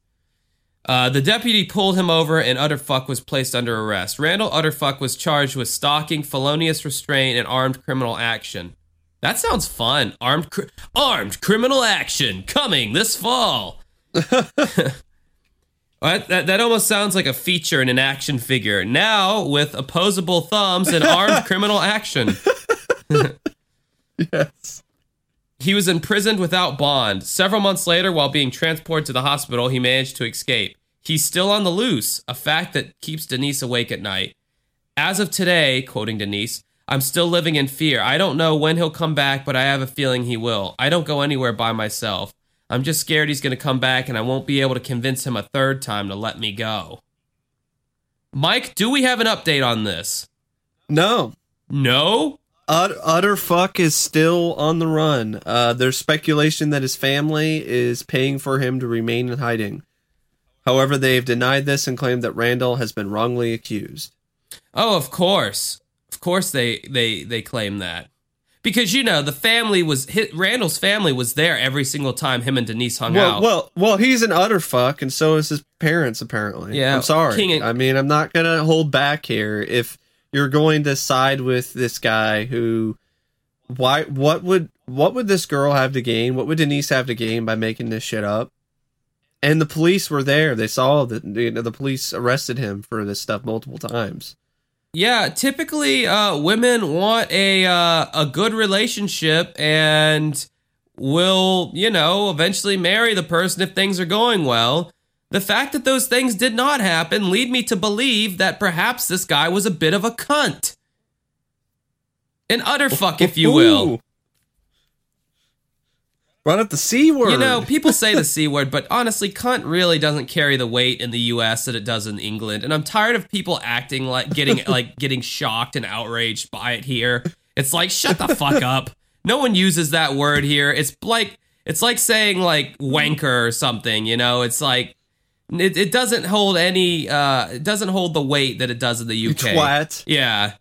Uh, the deputy pulled him over and Utterfuck was placed under arrest. Randall Utterfuck was charged with stalking, felonious restraint, and armed criminal action. That sounds fun. Armed cri- armed criminal action coming this fall. What? That, that almost sounds like a feature in an action figure. Now with opposable thumbs and armed criminal action. Yes. He was imprisoned without bond. Several months later, while being transported to the hospital, he managed to escape. He's still on the loose, a fact that keeps Denise awake at night. As of today, quoting Denise, I'm still living in fear. I don't know when he'll come back, but I have a feeling he will. I don't go anywhere by myself. I'm just scared he's going to come back and I won't be able to convince him a third time to let me go. Mike, do we have an update on this? No. No? Ut- utter fuck is still on the run. Uh, there's speculation that his family is paying for him to remain in hiding. However, they've denied this and claimed that Randall has been wrongly accused. Oh, of course. Of course they they they claim that. Because you know, the family was hit, Randall's family was there every single time him and Denise hung Well, out. well, well, he's an utter fuck, and so is his parents. Apparently, Yeah, I'm sorry. And- I mean, I'm not gonna hold back here. If you're going to side with this guy, who, why, what would, what would this girl have to gain? What would Denise have to gain by making this shit up? And the police were there. They saw that you know, the police arrested him for this stuff multiple times. Yeah, typically uh, women want a uh, a good relationship and will, you know, eventually marry the person if things are going well. The fact that those things did not happen lead me to believe that perhaps this guy was a bit of a cunt. An utter fuck, if you will. Brought up the c word. You know, people say the C word, but honestly, cunt really doesn't carry the weight in the US that it does in England. And I'm tired of people acting like getting like getting shocked and outraged by it here. It's like shut the fuck up. No one uses that word here. It's like it's like saying like wanker or something, you know? It's like it, it doesn't hold any uh it doesn't hold the weight that it does in the you UK. twat. Yeah.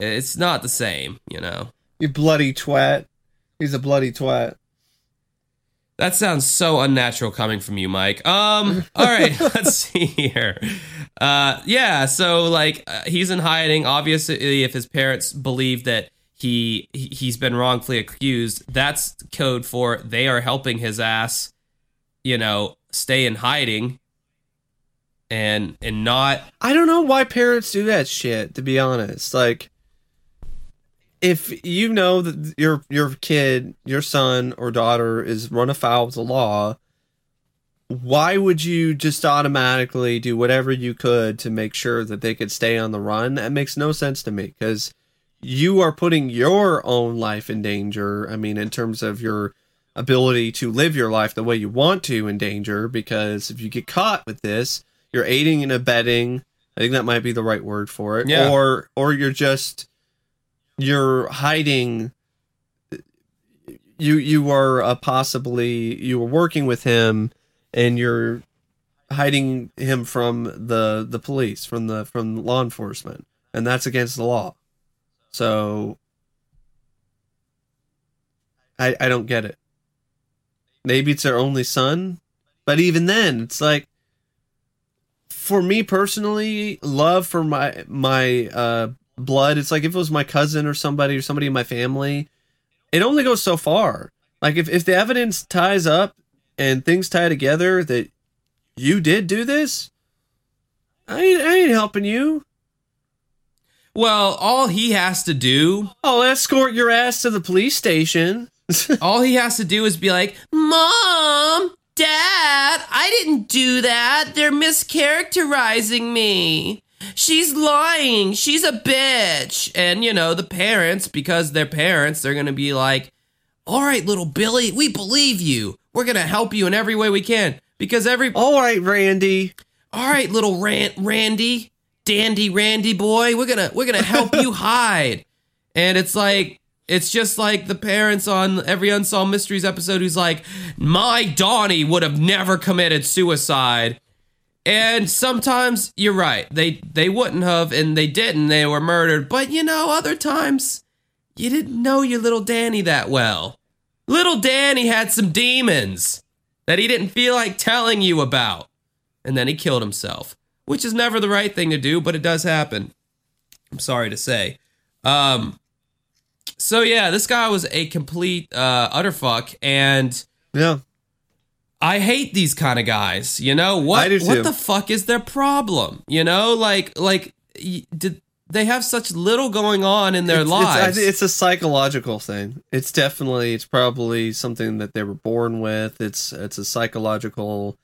It's not the same, you know. You bloody twat. He's a bloody twat. That sounds so unnatural coming from you, Mike. Um, all right, let's see here. Uh, yeah, so like uh, he's in hiding. Obviously, if his parents believe that he he- he's been wrongfully accused, that's code for they are helping his ass, you know, stay in hiding, and and not I don't know why parents do that shit. To be honest, like if you know that your your kid, your son or daughter is run afoul of the law, why would you just automatically do whatever you could to make sure that they could stay on the run? That makes no sense to me because you are putting your own life in danger. I mean, in terms of your ability to live your life the way you want to in danger because if you get caught with this, you're aiding and abetting. I think that might be the right word for it. Yeah. Or or you're just you're hiding you you are uh, possibly you were working with him and you're hiding him from the the police from the from law enforcement. And that's against the law. So i i don't get it. Maybe it's their only son but even then it's like for me personally love for my my uh blood it's like if it was my cousin or somebody or somebody in my family it only goes so far. Like if, if the evidence ties up and things tie together that you did do this, I ain't, I ain't helping you. Well, all he has to do, I'll escort your ass to the police station. all he has to do is be like, "Mom, Dad, I didn't do that. They're mischaracterizing me. She's lying. She's a bitch." And you know, the parents because they're parents, they're going to be like, "All right, little Billy, we believe you. We're going to help you in every way we can." Because every All right, Randy. all right, little Ran- Randy, dandy Randy boy, we're gonna we're gonna help you hide. And it's like it's just like the parents on every Unsolved Mysteries episode who's like, my Donnie would have never committed suicide. And sometimes you're right, they they wouldn't have, and they didn't. They were murdered. But you know, other times you didn't know your little Danny that well. Little Danny had some demons that he didn't feel like telling you about and then he killed himself, which is never the right thing to do, but it does happen. I'm sorry to say. Um, so yeah, this guy was a complete uh, utter fuck, and Yeah. I hate these kind of guys. You know what? I do too. What the fuck is their problem? You know, like like y- did they have such little going on in their it's, it's- lives? thi- It's, a psychological thing. It's definitely, it's probably something that they were born with. It's it's a psychological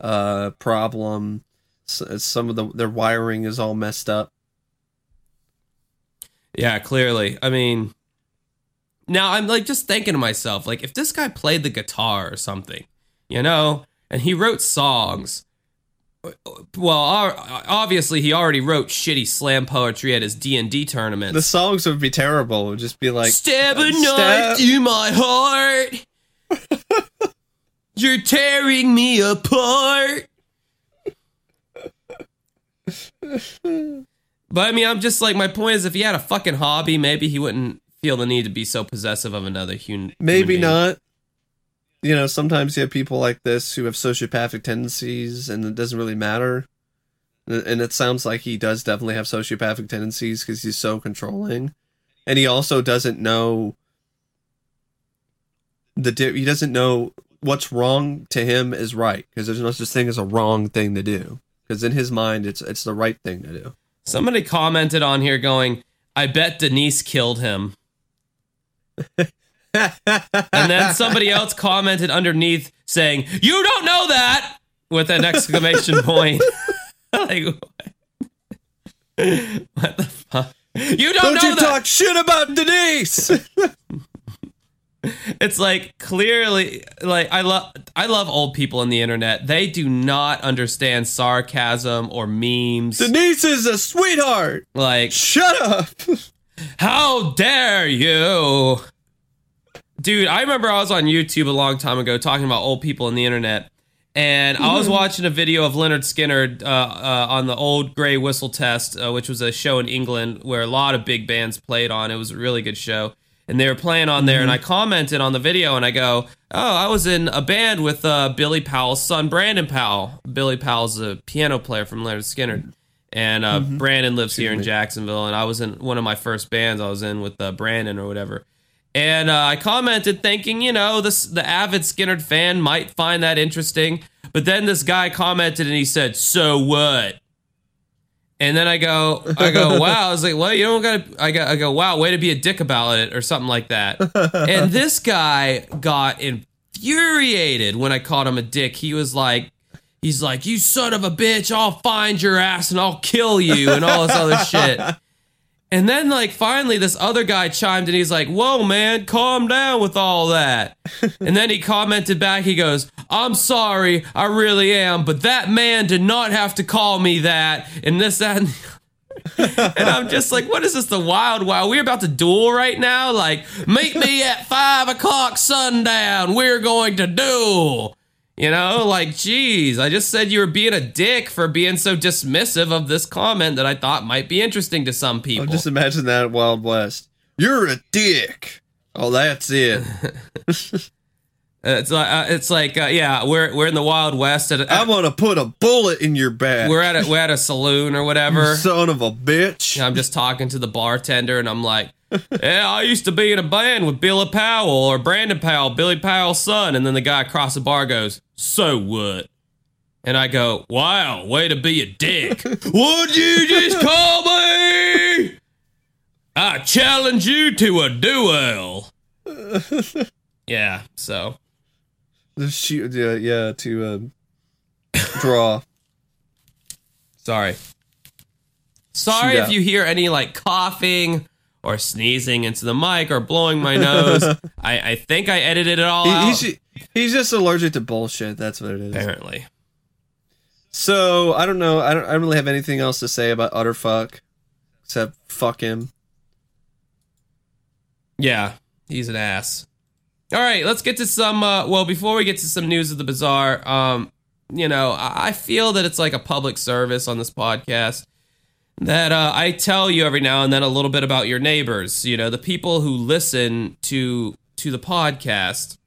uh, problem. S- Some of the their wiring is all messed up. Yeah, clearly. I mean, now I'm like just thinking to myself, like, if this guy played the guitar or something, you know, and he wrote songs. Well, obviously he already wrote shitty slam poetry at his D and D tournament. The songs would be terrible. It would just be like Stab a knife through my heart. You're tearing me apart. But I mean, I'm just like, my point is, if he had a fucking hobby, maybe he wouldn't feel the need to be so possessive of another human. maybe not. You know, sometimes you have people like this who have sociopathic tendencies, and it doesn't really matter. And it sounds like he does definitely have sociopathic tendencies because he's so controlling, and he also doesn't know the di- he doesn't know what's wrong to him is right because there's no such thing as a wrong thing to do because in his mind it's it's the right thing to do. Somebody commented on here going, I bet Denise killed him. And then somebody else commented underneath saying, You don't know that! With an exclamation point. like, what? what the fuck? You don't, Don't know you that! talk shit about Denise? It's like clearly like I love I love old people on the internet. They do not understand sarcasm or memes. Denise is a sweetheart. like Shut up. How dare you? Dude, I remember I was on YouTube a long time ago talking about old people on the internet. And I was watching a video of Lynyrd Skynyrd uh, uh, on the old Grey Whistle Test, uh, which was a show in England where a lot of big bands played on. It was a really good show. And they were playing on there, and I commented on the video, and I go, "Oh, I was in a band with uh, Billy Powell's son, Brandon Powell. Billy Powell's a piano player from Lynyrd Skynyrd, and uh, Brandon lives here in Jacksonville. And I was in one of my first bands. I was in with uh, Brandon or whatever. And uh, I commented thinking, you know, this the avid Skynyrd fan might find that interesting. But then this guy commented and he said, "So what?" And then I go, I go, wow. I was like, well, you don't gotta. I go, I go, wow, way to be a dick about it or something like that. and this guy got infuriated when I called him a dick. He was like, he's like, you son of a bitch, I'll find your ass and I'll kill you and all this other shit. And then, like, finally, this other guy chimed in. He's like, Whoa, man, calm down with all that. and then he commented back. He goes, I'm sorry, I really am, but that man did not have to call me that. And this, that, and and I'm just like, what is this? The wild, wild? We're about to duel right now. Like, meet me at five o'clock sundown. We're going to duel. You know, like, geez, I just said you were being a dick for being so dismissive of this comment that I thought might be interesting to some people. Oh, just imagine that Wild West. You're a dick. Oh, that's it. It's like, uh, it's like, uh, yeah, we're we're in the Wild West. At, I'm gonna put a bullet in your back. we're at a we're at a saloon or whatever. son of a bitch. I'm just talking to the bartender, and I'm like, yeah, I used to be in a band with Billy Powell or Brandon Powell, Billy Powell's son. And then the guy across the bar goes, So what? And I go, Wow, way to be a dick. What'd you just call me? I challenge you to a duel. yeah, so. The shoot, yeah, yeah, to um, draw. Sorry. Sorry if you hear any like coughing or sneezing into the mic or blowing my nose. I, I think I edited it all He, out. he's, he's just allergic to bullshit. That's what it is. apparently. So I don't know. I don't. I don't really have anything else to say about utter fuck, except fuck him. Yeah, he's an ass. All right, let's get to some. Uh, well, before we get to some news of the bizarre, um, you know, I feel that it's like a public service on this podcast that uh, I tell you every now and then a little bit about your neighbors. You know, the people who listen to to the podcast,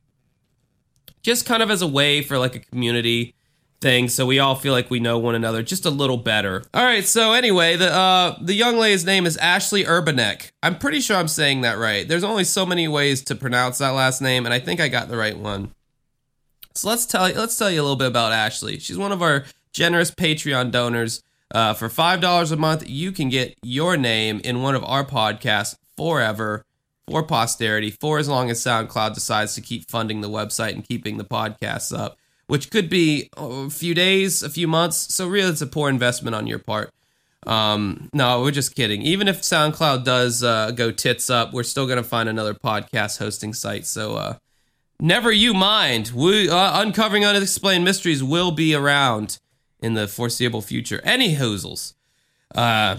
just kind of as a way for like a community thing, so we all feel like we know one another just a little better. All right, so anyway, the uh, the young lady's name is Ashley Urbanek. I'm pretty sure I'm saying that right. There's only so many ways to pronounce that last name, and I think I got the right one. So let's tell you let's tell you a little bit about Ashley. She's one of our generous Patreon donors. Uh, for five dollars a month, you can get your name in one of our podcasts forever, for posterity, for as long as SoundCloud decides to keep funding the website and keeping the podcasts up, which could be a few days, a few months. So really, it's a poor investment on your part. Um, no, we're just kidding. Even if SoundCloud does uh, go tits up, we're still gonna find another podcast hosting site. So uh, Never you mind. We, uh, Uncovering Unexplained Mysteries will be around in the foreseeable future. Any hoozles. Uh,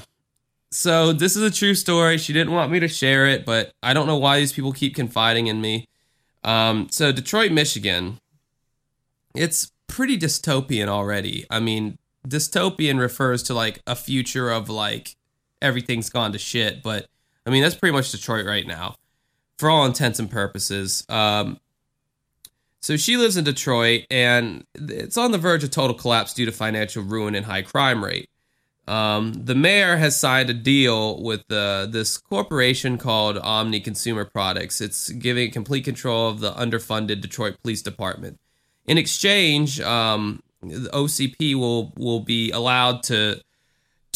so this is a true story. She didn't want me to share it, but I don't know why these people keep confiding in me. Um, so Detroit, Michigan. It's pretty dystopian already. I mean, dystopian refers to like a future of like everything's gone to shit, but I mean that's pretty much Detroit right now, for all intents and purposes. Um, so she lives in Detroit, and it's on the verge of total collapse due to financial ruin and high crime rate. Um, the mayor has signed a deal with uh, this corporation called Omni Consumer Products. It's giving complete control of the underfunded Detroit Police Department. In exchange, um, the OCP will will be allowed to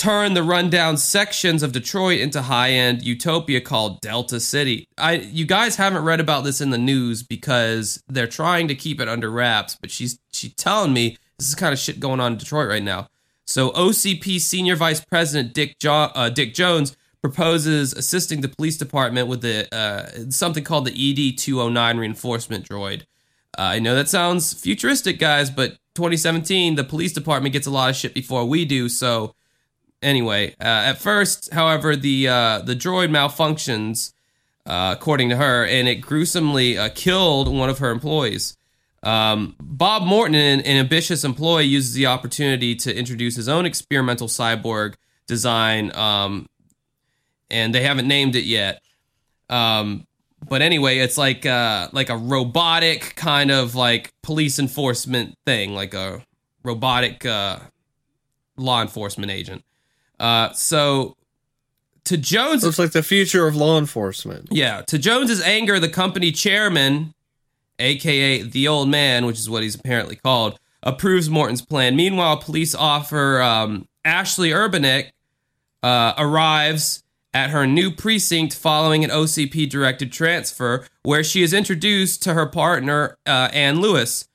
turn the rundown sections of Detroit into high-end utopia called Delta City. I you guys haven't read about this in the news because they're trying to keep it under wraps, but she's she's telling me this is kind of shit going on in Detroit right now. So OCP Senior Vice President Dick jo- uh, Dick Jones proposes assisting the police department with the uh, something called the ED 209 reinforcement droid. Uh, I know that sounds futuristic, guys, but 2017, the police department gets a lot of shit before we do. So anyway, uh, at first, however, the uh, the droid malfunctions, uh, according to her, and it gruesomely uh, killed one of her employees. Um, Bob Morton, an, an ambitious employee, uses the opportunity to introduce his own experimental cyborg design, um, and they haven't named it yet. Um, but anyway, it's like uh, like a robotic kind of like police enforcement thing, like a robotic uh, law enforcement agent. Uh, so to Jones, Looks like the future of law enforcement. yeah, to Jones's anger, the company chairman, aka the old man, which is what he's apparently called, approves Morton's plan. Meanwhile, police offer um, Ashley Urbanek uh, arrives at her new precinct following an OCP directed transfer, where she is introduced to her partner, uh, Ann Lewis.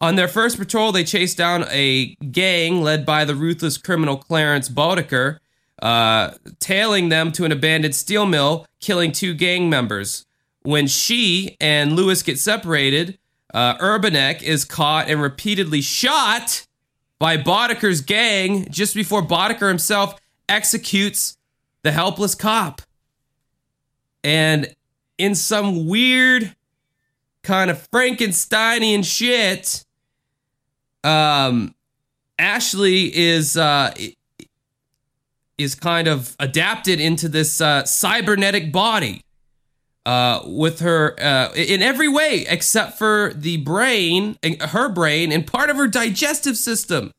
On their first patrol, they chase down a gang led by the ruthless criminal Clarence Boddicker, uh, tailing them to an abandoned steel mill, killing two gang members. When she and Lewis get separated, uh, Urbanek is caught and repeatedly shot by Boddicker's gang just before Boddicker himself executes the helpless cop. And in some weird kind of Frankensteinian shit, um, Ashley is uh, is kind of adapted into this uh, cybernetic body uh, with her uh, in every way except for the brain, her brain, and part of her digestive system.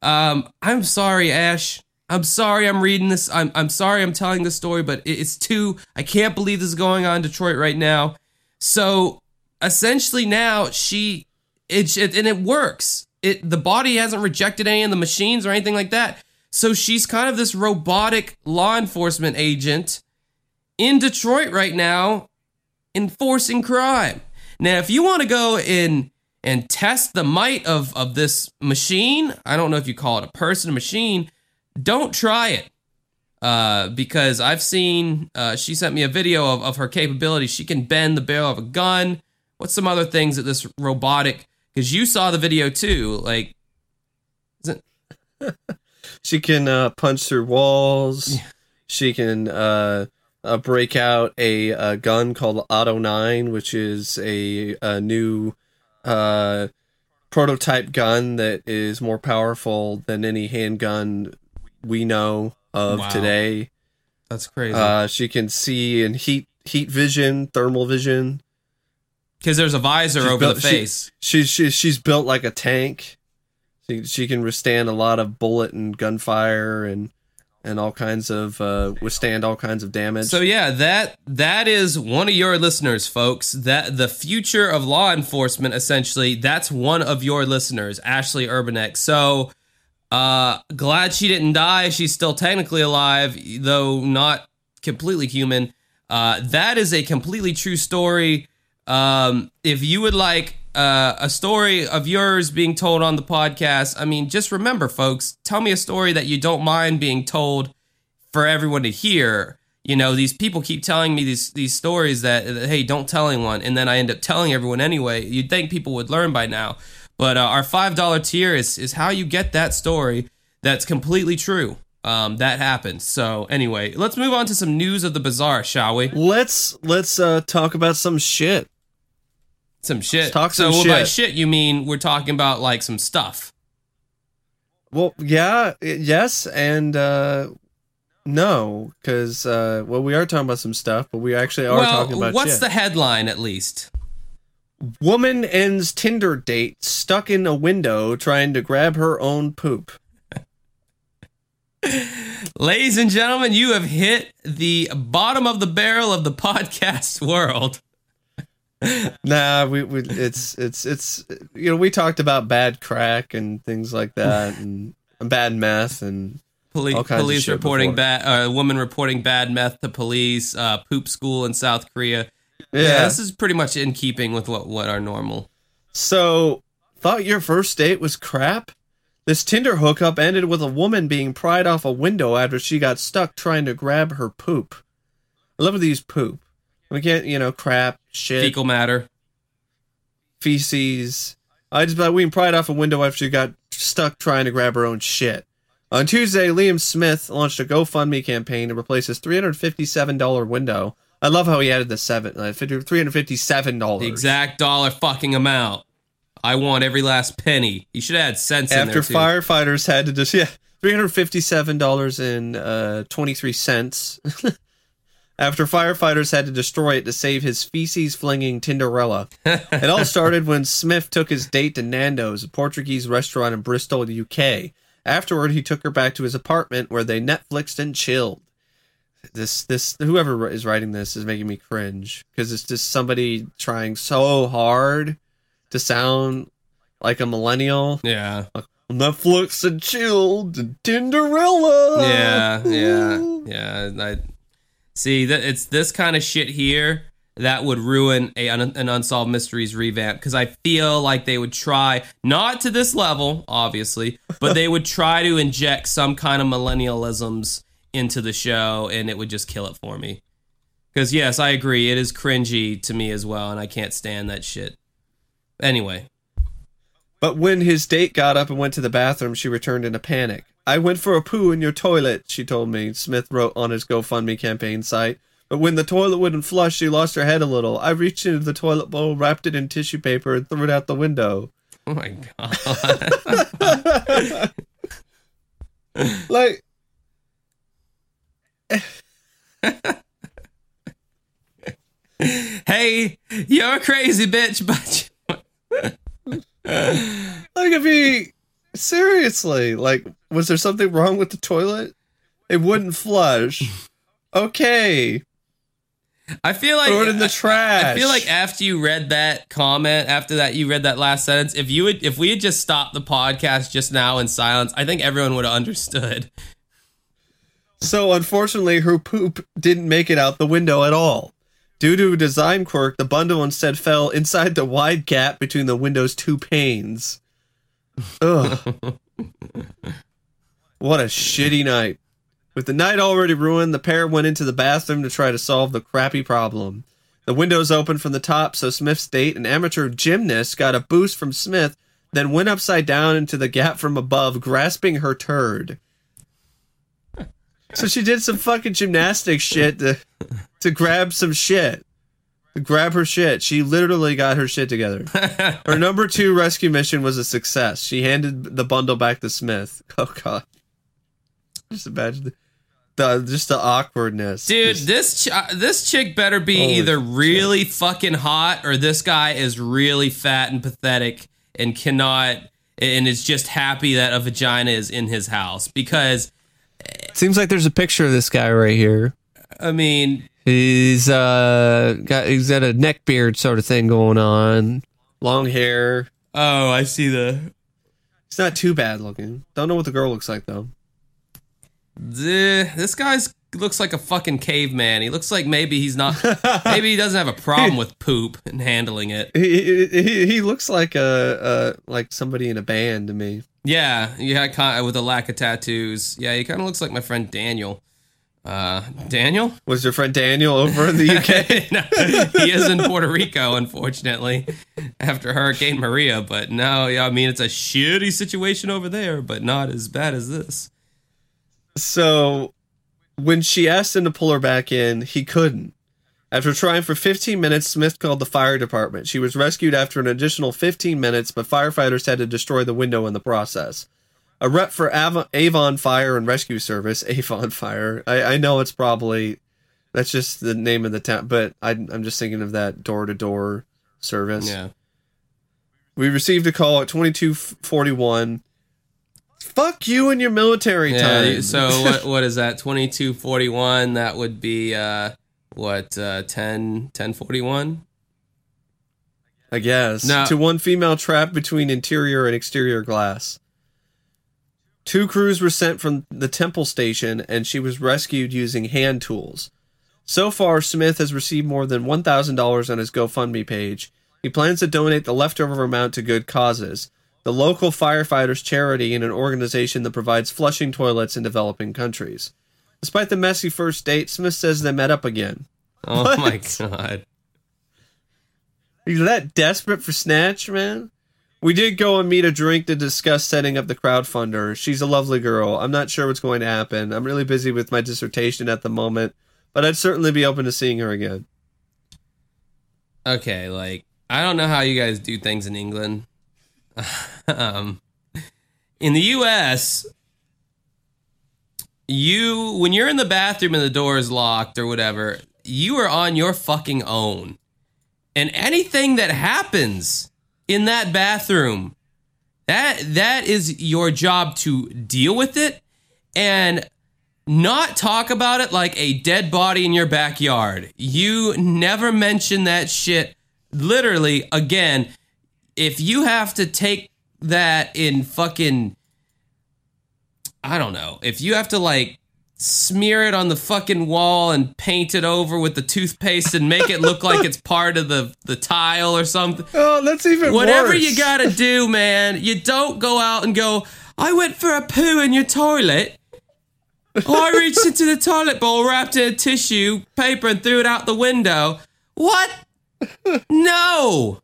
Um, I'm sorry, Ash. I'm sorry I'm reading this. I'm I'm sorry I'm telling this story, but it's too I can't believe this is going on in Detroit right now. So essentially now she it, it and it works. It the body hasn't rejected any of the machines or anything like that. So she's kind of this robotic law enforcement agent in Detroit right now enforcing crime. Now, if you want to go in and test the might of, of this machine, I don't know if you call it a person or machine, don't try it. Uh, because I've seen, uh, she sent me a video of, of her capability. She can bend the barrel of a gun. What's some other things that this robotic, because you saw the video too, like, She can uh, punch through walls. She can uh, uh, break out a, a gun called Auto 9, which is a, a new uh, prototype gun that is more powerful than any handgun we know of Wow. today. that's crazy. Uh, she can see in heat heat vision, thermal vision. Because there's a visor she's over built- the she- face. She's she's she's built like a tank. She she can withstand a lot of bullet and gunfire and and all kinds of uh, withstand all kinds of damage. So yeah, that that is one of your listeners, folks. That the future of law enforcement, essentially, that's one of your listeners, Ashley Urbanek. So uh glad she didn't die. She's still technically alive, though not completely human. Uh that is a completely true story. Um if you would like uh, a story of yours being told on the podcast, I mean, just remember, folks, tell me a story that you don't mind being told for everyone to hear. You know, these people keep telling me these these stories that, that, hey, don't tell anyone, and then I end up telling everyone anyway. You'd think people would learn by now, but uh, our five dollar tier is is how you get that story that's completely true. Um, that happened. So anyway, let's move on to some news of the bazaar, shall we? let's let's uh, talk about some shit. Some shit. Let's talk so some well, by shit. shit you mean we're talking about like some stuff. Well, yeah, yes, and uh, no, because uh, well, we are talking about some stuff, but we actually are well, talking about what's shit. the headline at least? Woman ends Tinder date stuck in a window trying to grab her own poop. Ladies and gentlemen, you have hit the bottom of the barrel of the podcast world. Nah, we, we it's it's it's you know we talked about bad crack and things like that and bad meth and Police, All kinds of police reporting bad, uh, woman reporting bad meth to police, uh, poop school in South Korea. yeah. Yeah, this is pretty much in keeping with what what are normal. So thought your first date was crap. This Tinder hookup ended with a woman being pried off a window after she got stuck trying to grab her poop. I love these poop. We can't, you know, crap, shit, Fecal matter. feces. I just thought we pried off a window after she got stuck trying to grab her own shit. On Tuesday, Liam Smith launched a GoFundMe campaign to replace his $357 window. I love how he added the seven, uh, $357. The exact dollar fucking amount. I want every last penny. You should add cents in After there too. firefighters had to just, yeah, $357 and uh, 23 cents. After firefighters had to destroy it to save his feces flinging Tinderella. it all started when Smith took his date to Nando's, a Portuguese restaurant in Bristol, UK. Afterward, he took her back to his apartment where they Netflixed and chilled. This, this, whoever is writing this is making me cringe because it's just somebody trying so hard to sound like a millennial. Yeah, Netflix and chilled and Tinderella. yeah, yeah, yeah. I see that it's this kind of shit here that would ruin a an unsolved mysteries revamp because I feel like they would try not to this level, obviously, but they would try to inject some kind of millennialisms into the show, and it would just kill it for me. Because yes, I agree, it is cringy to me as well, and I can't stand that shit. Anyway, But when his date got up and went to the bathroom, she returned in a panic. I went for a poo in your toilet, she told me, Smith wrote on his GoFundMe campaign site. But when the toilet wouldn't flush, she lost her head a little. I reached into the toilet bowl, wrapped it in tissue paper, and threw it out the window. oh my god. Like, hey, you're a crazy bitch, but like if he seriously, like, was there something wrong with the toilet? It wouldn't flush. Okay. I feel like Throw it in the trash. I trash. feel like after you read that comment, after that you read that last sentence, if you would if we had just stopped the podcast just now in silence, I think everyone would have understood. So unfortunately, her poop didn't make it out the window at all. Due to a design quirk, the bundle instead fell inside the wide gap between the window's two panes. Ugh. what a shitty night. With the night already ruined, the pair went into the bathroom to try to solve the crappy problem. The windows opened from the top, so Smith's date, an amateur gymnast, got a boost from Smith, then went upside down into the gap from above, grasping her turd. So she did some fucking gymnastic shit to to grab some shit. Grab her shit. She literally got her shit together. Her number two rescue mission was a success. She handed the bundle back to Smith. Oh god. Just imagine the, the just the awkwardness. Dude, Just- this ch- uh, this chick better be either really fucking hot or this guy is really fat and pathetic and cannot and is just happy that a vagina is in his house because seems like there's a picture of this guy right here. I mean, He's uh got he's got a neck beard sort of thing going on. Long hair. oh, I see the He's not too bad looking. Don't know what the girl looks like though. the this guy's looks like a fucking caveman. He looks like maybe he's not maybe he doesn't have a problem with poop and handling it. He, he, he looks like a, a like somebody in a band to me. Yeah, yeah, kind with a lack of tattoos. Yeah, he kind of looks like my friend Daniel. Uh, Daniel? Was your friend Daniel over in the UK? no, he is in Puerto Rico, unfortunately, after Hurricane Maria. But no, yeah, I mean it's a shitty situation over there, but not as bad as this. so when she asked him to pull her back in, he couldn't. After trying for 15 minutes, Smith called the fire department. She was rescued after an additional 15 minutes, but firefighters had to destroy the window in the process. A rep for Av- Avon Fire and Rescue Service, Avon Fire. I, I know it's probably that's just the name of the town, but I, I'm just thinking of that door to door service. Yeah. We received a call at 2241. Fuck you and your military Yeah. time. So what what is that? Twenty two forty one. That would be uh what uh 10 1041? I guess. No. To one female trapped between interior and exterior glass. Two crews were sent from the temple station and she was rescued using hand tools. So far, Smith has received more than $1,000 on his GoFundMe page. He plans to donate the leftover amount to good causes. The local firefighters charity and an organization that provides flushing toilets in developing countries. Despite the messy first date, Smith says they met up again. Oh What? my god. Are you that desperate for Snatch, man? We did go and meet a drink to discuss setting up the crowdfunder. She's a lovely girl. I'm not sure what's going to happen. I'm really busy with my dissertation at the moment, but I'd certainly be open to seeing her again. Okay, like I don't know how you guys do things in England. um, in the U.S., you when you're in the bathroom and the door is locked or whatever, you are on your fucking own, and anything that happens in that bathroom, that that is your job to deal with it and not talk about it like a dead body in your backyard. You never mention that shit. Literally, again, if you have to take that in fucking, I don't know, if you have to like smear it on the fucking wall and paint it over with the toothpaste and make it look like it's part of the, the tile or something, Oh, that's even whatever worse. you gotta do, man. You don't go out and go, I went for a poo in your toilet. Oh, I reached into the toilet bowl, wrapped in tissue paper, and threw it out the window. What? No.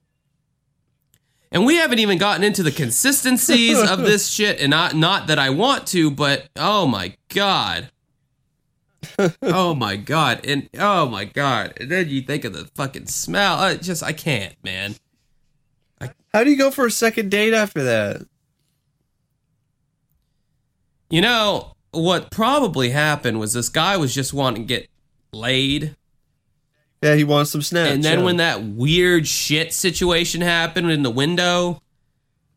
And we haven't even gotten into the consistencies of this shit, and not not that I want to, but oh my god. Oh my god. And oh my god. And then you think of the fucking smell. I just I can't, man. How do you go for a second date after that? You know, what probably happened was this guy was just wanting to get laid. Yeah, he wants some Snatch. and then yeah. when that weird shit situation happened in the window,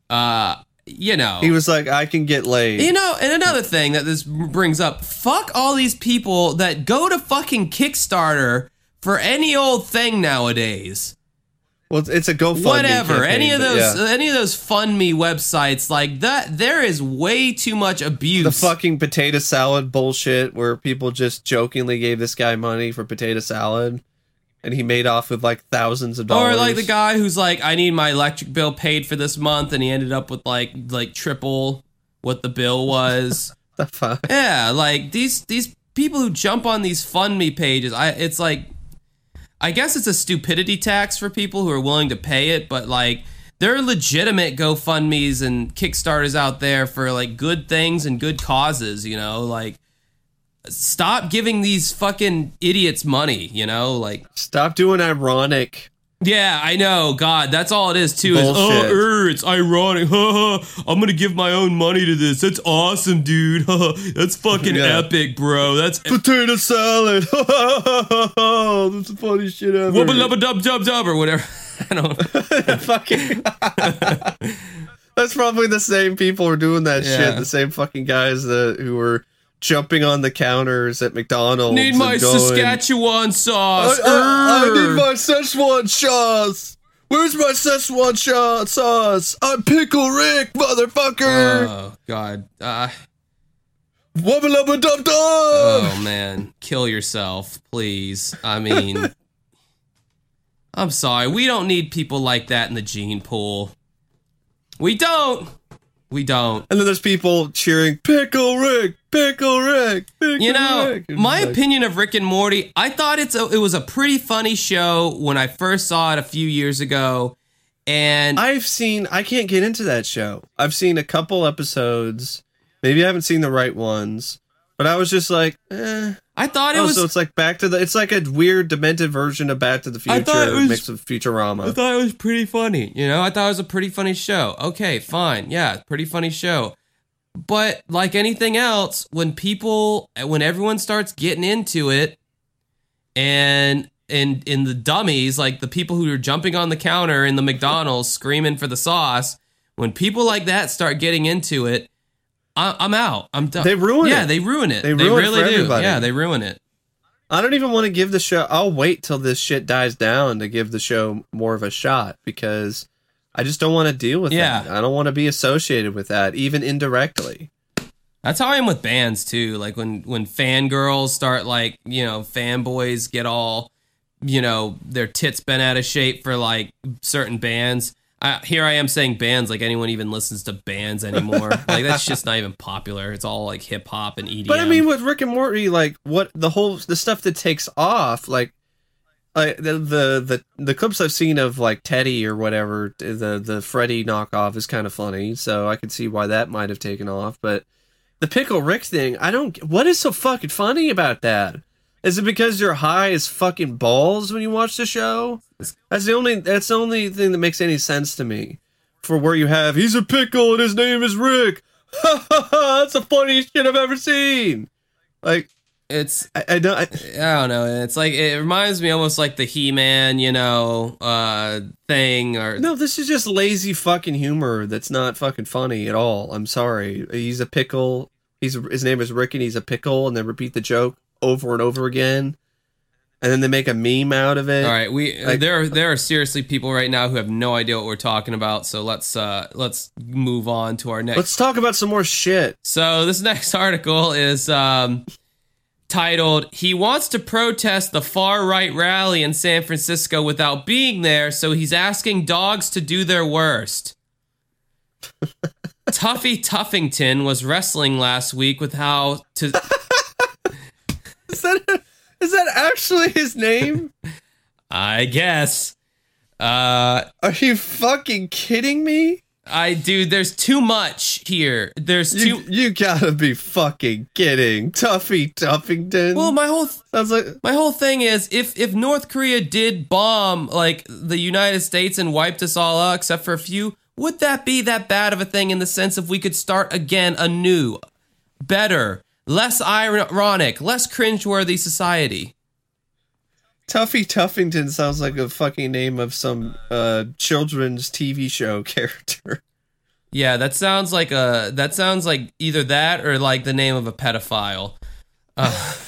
uh, you know, He was like, I can get laid. you know, and another thing that this brings up, fuck all these people that go to fucking Kickstarter for any old thing nowadays. well, it's a GoFundMe. Website. Whatever. campaign, Any of those yeah. any of those fund me websites like that there is way too much abuse. the fucking potato salad bullshit where people just jokingly gave this guy money for potato salad and he made off with like thousands of dollars. or like the guy who's like, I need my electric bill paid for this month, and he ended up with like like triple what the bill was. The fuck? yeah, like these these people who jump on these fund me pages, I it's like I guess it's a stupidity tax for people who are willing to pay it, but like there are legitimate GoFundMe's and Kickstarters out there for like good things and good causes, you know, like stop giving these fucking idiots money, you know, like Stop doing ironic. yeah, I know. God, that's all it is too. Is Bullshit. oh, er, it's ironic. I'm gonna give my own money to this. That's awesome, dude. that's fucking Yeah. epic, bro. That's Potato salad. That's the funniest shit ever. wubba lubba dub dub dub or whatever. I don't. fucking. That's probably the same people who are doing that Yeah. shit. The same fucking guys that who were jumping on the counters at McDonald's. I need my going, Saskatchewan sauce. I, I Err. need my Szechuan sauce. Where's my Szechuan sauce? I'm Pickle Rick, motherfucker. Oh God. Uh, Wubba lubba dub dub. oh man, kill yourself, please. I mean, I'm sorry. We don't need people like that in the gene pool. We don't. We don't. And then there's people cheering, Pickle Rick, Pickle Rick, Pickle Rick. You know, Rick. My like, opinion of Rick and Morty, I thought it's a, it was a pretty funny show when I first saw it a few years ago. And I've seen, I can't get into that show. I've seen a couple episodes. Maybe I haven't seen the right ones. But I was just like, eh. I thought it Oh, was so it's like back to the, it's like a weird, demented version of Back to the I thought it Future was- mixed with Futurama. I thought it was pretty funny. You know, I thought it was a pretty funny show. Okay, fine. Yeah, pretty funny show. But like anything else, when people when everyone starts getting into it and and in the dummies, like the people who are jumping on the counter in the McDonald's screaming for the sauce, when people like that start getting into it, I, I'm out. I'm done. They ruin yeah, it. they ruin it. They They, ruin it really for do. everybody. Yeah, they ruin it. I don't even want to give the show. I'll wait till this shit dies down to give the show more of a shot because I just don't want to deal with Yeah. that. I don't want to be associated with that, even indirectly. That's how I am with bands too. Like when when fangirls start like, you know, fanboys get all, you know, their tits bent out of shape for like certain bands. I, here I am saying bands like anyone even listens to bands anymore. like that's just not even popular. It's all like hip hop and EDM. But I mean, with Rick and Morty, like what the whole the stuff that takes off, like, like the the the, the clips I've seen of like Teddy or whatever, the the Freddy knockoff is kind of funny, so I could see why that might have taken off. But the Pickle Rick thing, I don't. What is so fucking funny about that? Is it because you're high as fucking balls when you watch the show? That's the only. That's the only thing that makes any sense to me. For where you have, he's a pickle and his name is Rick. Ha ha ha! That's the funniest shit I've ever seen. Like it's I, I don't. I, I don't know. It's like it reminds me almost like the He Man, you know, uh thing or no, this is just lazy fucking humor. That's not fucking funny at all. I'm sorry. He's a pickle. He's his name is Rick and he's a pickle, and then repeat the joke over and over again, and then they make a meme out of it. All right, we Like- there are there are seriously people right now who have no idea what we're talking about. So let's uh let's move on to our next. Let's talk about some more shit. so this next article is um titled "He wants to protest the far right rally in San Francisco without being there, so he's asking dogs to do their worst." Tuffy Tuffington was wrestling last week with how to Is that is that actually his name? I guess uh Are you fucking kidding me? I dude, there's too much here. There's too you gotta be fucking kidding. Tuffy Tuffington. Well, my whole Sounds like my whole thing is if if North Korea did bomb like the United States and wiped us all out except for a few, would that be that bad of a thing in the sense of we could start again anew, better, less ironic, less cringeworthy society? Tuffy Tuffington sounds like a fucking name of some uh children's TV show character. Yeah, that sounds like a that sounds like either that or like the name of a pedophile.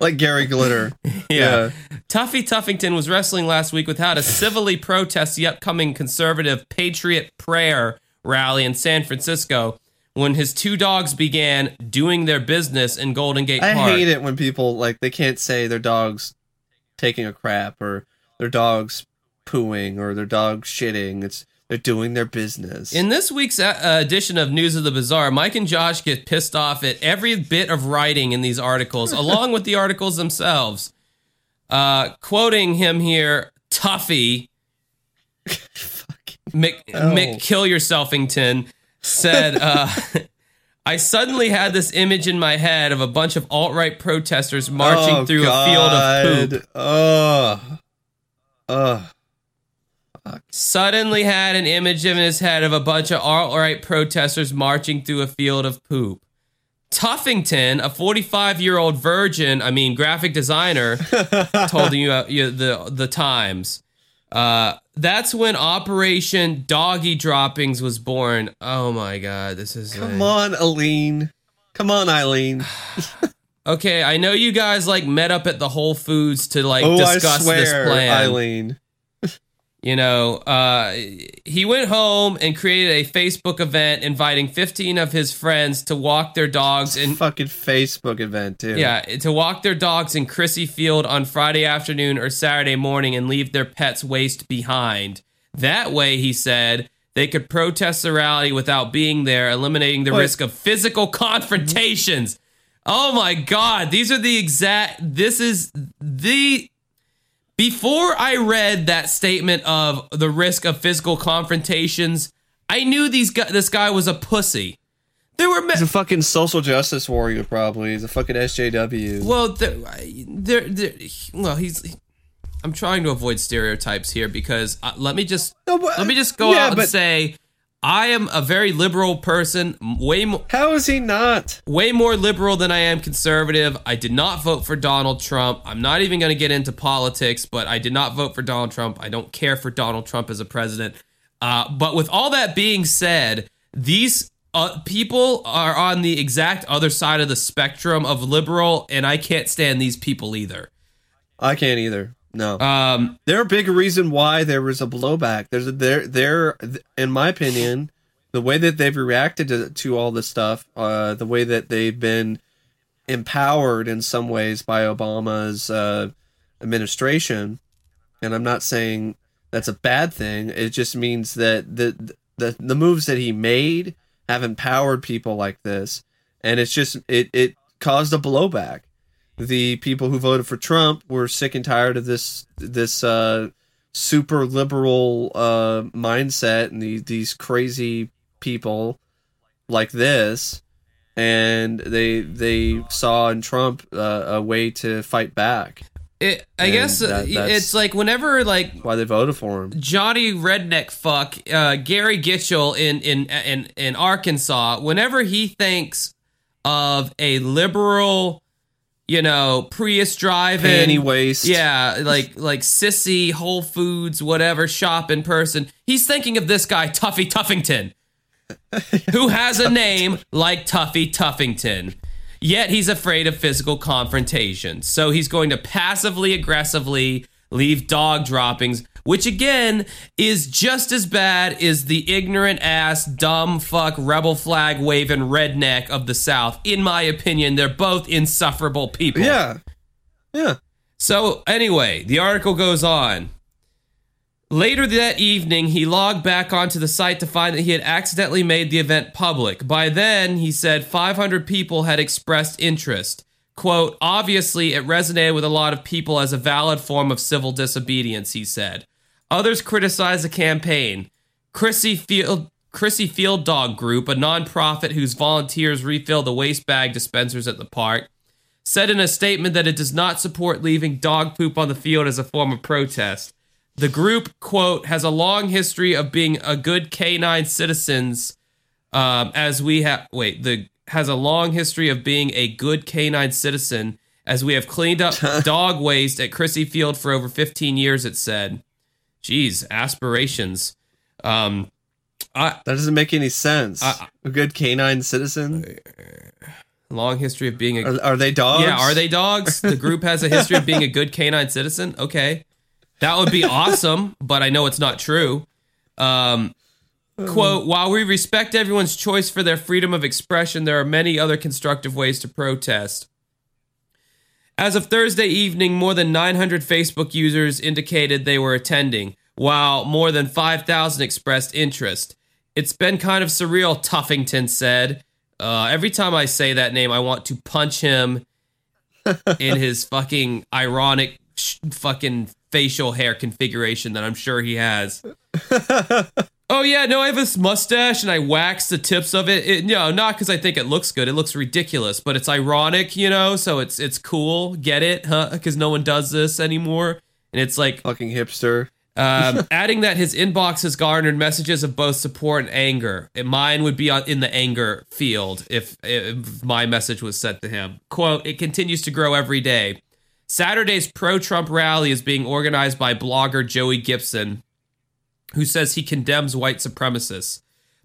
Like Gary Glitter. yeah. Tuffy Tuffington was wrestling last week with how to civilly protest the upcoming conservative Patriot Prayer rally in San Francisco when his two dogs began doing their business in Golden Gate Park. I hate it when people like they can't say their dog's taking a crap or their dog's pooing or their dog's shitting. It's they're doing their business. In this week's uh, edition of News of the Bizarre, Mike and Josh get pissed off at every bit of writing in these articles, along with the articles themselves. Uh, quoting him here, Tuffy, Mick, Oh. Mick Kill Yourselfington said, uh, I suddenly had this image in my head of a bunch of alt right protesters marching Oh, through a field of poop. Oh. Oh. Suddenly had an image in his head of a bunch of alt right protesters marching through a field of poop. Tuffington, a 45 year old virgin, I mean, graphic designer, told you, uh, you the the Times. Uh, that's when Operation Doggy Droppings was born. Oh my God, this is Come a- on, Aline. Come on, Eileen. Okay, I know you guys like met up at the Whole Foods to like oh, I discuss swear, this plan. Eileen. You know, uh, he went home and created a Facebook event inviting 15 of his friends to walk their dogs in Fucking Facebook event too. yeah, to walk their dogs in Crissy Field on Friday afternoon or Saturday morning and leave their pets' waste behind. That way, he said, they could protest the rally without being there, eliminating the What? risk of physical confrontations. Oh my God, these are the exact. This is the. Before I read that statement of the risk of physical confrontations, I knew these guy, this guy was a pussy. There were. He's a fucking social justice warrior, probably. He's a fucking SJW. Well, there, there, well, he's. I'm trying to avoid stereotypes here because uh, let me just No, but- let me just go yeah, out and but- say I am a very liberal person, way more How is he not? way more liberal than I am conservative. I did not vote for Donald Trump. I'm not even going to get into politics, but I did not vote for Donald Trump. I don't care for Donald Trump as a president. Uh, but with all that being said, these uh, people are on the exact other side of the spectrum of liberal, and I can't stand these people either. I can't either. No. Um, they're a big reason why there was a blowback. There's a they're they're in my opinion, the way that they've reacted to, to all this stuff, uh, the way that they've been empowered in some ways by Obama's uh, administration, and I'm not saying that's a bad thing. It just means that the the the moves that he made have empowered people like this, and it's just it it caused a blowback the people who voted for Trump were sick and tired of this this uh, super liberal uh, mindset and the, these crazy people like this, and they they saw in Trump uh, a way to fight back. it, I And guess uh, that- it's like whenever like Why they voted for him? Johnny Redneck fuck uh, Gary Gitchell in, in in in Arkansas. Whenever he thinks of a liberal, you know, Prius driving, Panty waste. yeah, like like sissy Whole Foods, whatever shop in person. He's thinking of this guy Tuffy Tuffington, who has a name like Tuffy Tuffington. Yet he's afraid of physical confrontation. So he's going to passively aggressively leave dog droppings, which again is just as bad as the ignorant ass, dumb fuck, rebel flag waving redneck of the South. In my opinion, they're both insufferable people. yeah, yeah. So, anyway, the article goes on. Later that evening, he logged back onto the site to find that he had accidentally made the event public. By then, he said 500 people had expressed interest. Quote, obviously, it resonated with a lot of people as a valid form of civil disobedience, he said. Others criticize the campaign. Crissy Field, Crissy Field Dog Group, a nonprofit whose volunteers refill the waste bag dispensers at the park, said in a statement that it does not support leaving dog poop on the field as a form of protest. The group, quote, has a long history of being a good canine citizens, um, as we have, wait, the has a long history of being a good canine citizen, as we have cleaned up dog waste at Crissy Field for over 15 years, it said. Geez, aspirations. Um, I, That doesn't make any sense. I- a good canine citizen. long history of being a Are, are they dogs? Yeah, are they dogs? The group has a history of being a good canine citizen. Okay, that would be awesome, but I know it's not true. Um, quote: While we respect everyone's choice for their freedom of expression, there are many other constructive ways to protest. As of Thursday evening, more than 900 Facebook users indicated they were attending, while more than 5,000 expressed interest. It's been kind of surreal, Tuffington said. Uh, every time I say that name, I want to punch him in his fucking ironic sh- fucking facial hair configuration that I'm sure he has. oh yeah, no, I have this mustache and I wax the tips of it. it no, not because I think it looks good. It looks ridiculous, but it's ironic, you know. So it's it's cool. Get it? Huh? Because no one does this anymore. And it's like Fucking hipster. um, adding that his inbox has garnered messages of both support and anger. And mine would be in the anger field if, if my message was sent to him. Quote, it continues to grow every day. Saturday's pro Trump rally is being organized by blogger Joey Gibson, who says he condemns white supremacists.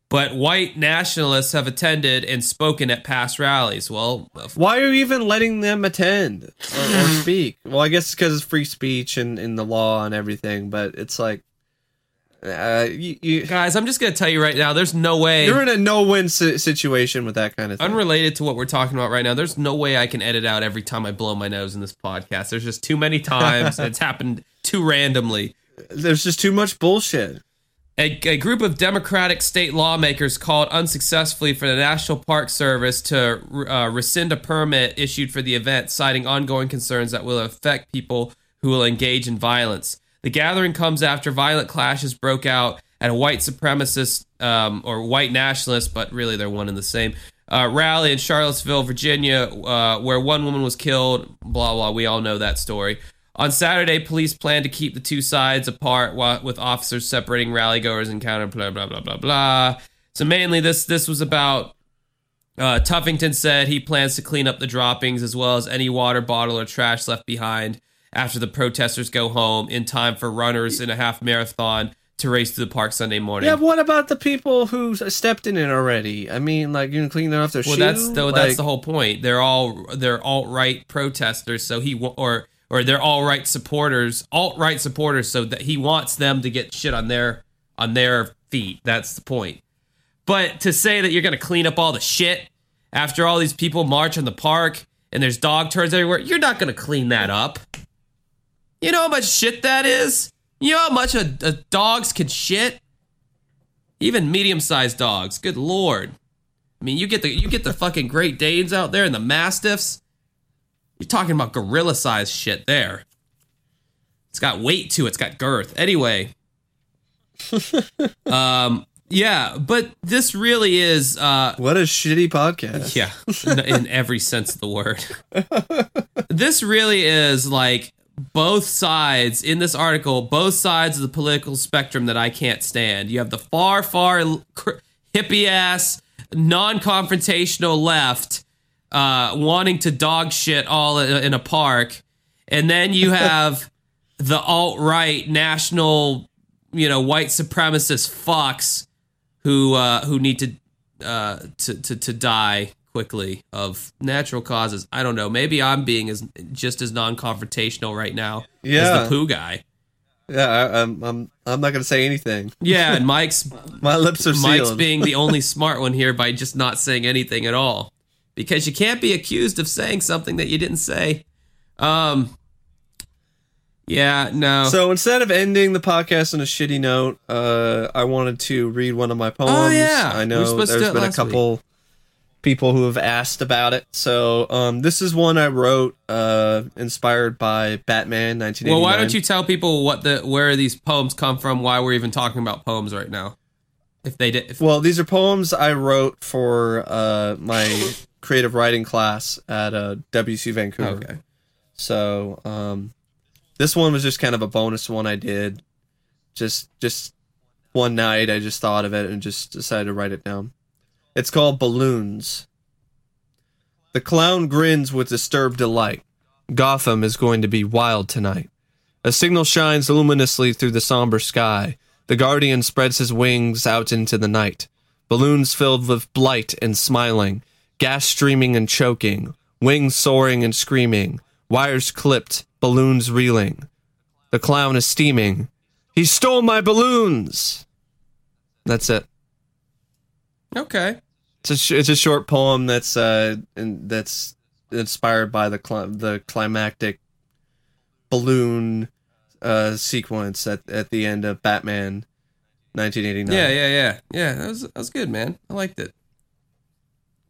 But white nationalists have attended and spoken at past rallies. Well, Why are you even letting them attend or, or speak? Well, I guess because it's free speech and in the law and everything. But it's like, uh, you, you guys, I'm just going to tell you right now there's no way. you're in a no-win si- situation with that kind of thing. unrelated to what we're talking about right now, there's no way I can edit out every time I blow my nose in this podcast. There's just too many times. it's happened too randomly. There's just too much bullshit. A, a group of Democratic state lawmakers called unsuccessfully for the National Park Service to uh, rescind a permit issued for the event, citing ongoing concerns that will affect people who will engage in violence. The gathering comes after violent clashes broke out at a white supremacist um, or white nationalist, but really they're one and the same, uh, rally in Charlottesville, Virginia, uh, where one woman was killed. Blah, blah. We all know that story. On Saturday, police plan to keep the two sides apart while, with officers separating rally goers and counter blah blah blah blah blah. So mainly this this was about uh, Tuffington said he plans to clean up the droppings as well as any water bottle or trash left behind after the protesters go home in time for runners in a half marathon to race to the park Sunday morning. Yeah, what about the people who stepped in it already? I mean, like you can clean them off their well, shoe. Well, that's the, like, that's the whole point. They're all they're alt right protesters, so he or or they're all right supporters, alt right supporters, so that he wants them to get shit on their on their feet. That's the point. But to say that you're going to clean up all the shit after all these people march in the park and there's dog turds everywhere, you're not going to clean that up. You know how much shit that is? You know how much a, a dogs can shit? Even medium-sized dogs. Good lord. I mean, you get the you get the fucking Great Danes out there and the Mastiffs. You're talking about gorilla sized shit there. It's got weight to it. It's got girth. Anyway, um, yeah, but this really is, uh, what a shitty podcast. yeah, in- every sense of the word. this really is like both sides in this article, both sides of the political spectrum that I can't stand. You have the far, far hippie ass, non confrontational left uh, wanting to dog shit all in, a park. And then you have the alt right national, you know, white supremacist fucks who uh, who need to uh, to, to to die quickly of natural causes. I don't know. Maybe I'm being as just as non-confrontational right now as Yeah. the poo guy. Yeah, I, I'm, I'm, I'm not gonna say anything. Yeah, and Mike's My lips are Mike's sealed. being the only smart one here by just not saying anything at all. Because you can't be accused of saying something that you didn't say. Um Yeah, no. So instead of ending the podcast on a shitty note, uh, I wanted to read one of my poems. Oh, yeah. I know to there's been a couple people who have asked about it. So um, this is one I wrote, uh, inspired by Batman 1989. well, why don't you tell people what the where these poems come from, why we're even talking about poems right now? If they did if, Well, these are poems I wrote for uh, my creative writing class at uh, WC Vancouver. Okay. So um, this one was just kind of a bonus one I did. Just just one night I just thought of it and just decided to write it down. It's called Balloons. The clown grins with disturbed delight. Gotham is going to be wild tonight. A signal shines luminously through the somber sky. The guardian spreads his wings out into the night. Balloons filled with blight and smiling, gas streaming and choking, wings soaring and screaming, wires clipped, balloons reeling. The clown is steaming. He stole my balloons. That's it. Okay. It's a sh- it's a short poem that's uh that's inspired by the cli- the climactic balloon uh sequence at at the end of Batman 1989. Yeah, yeah, yeah, yeah. That was that was good, man. I liked it.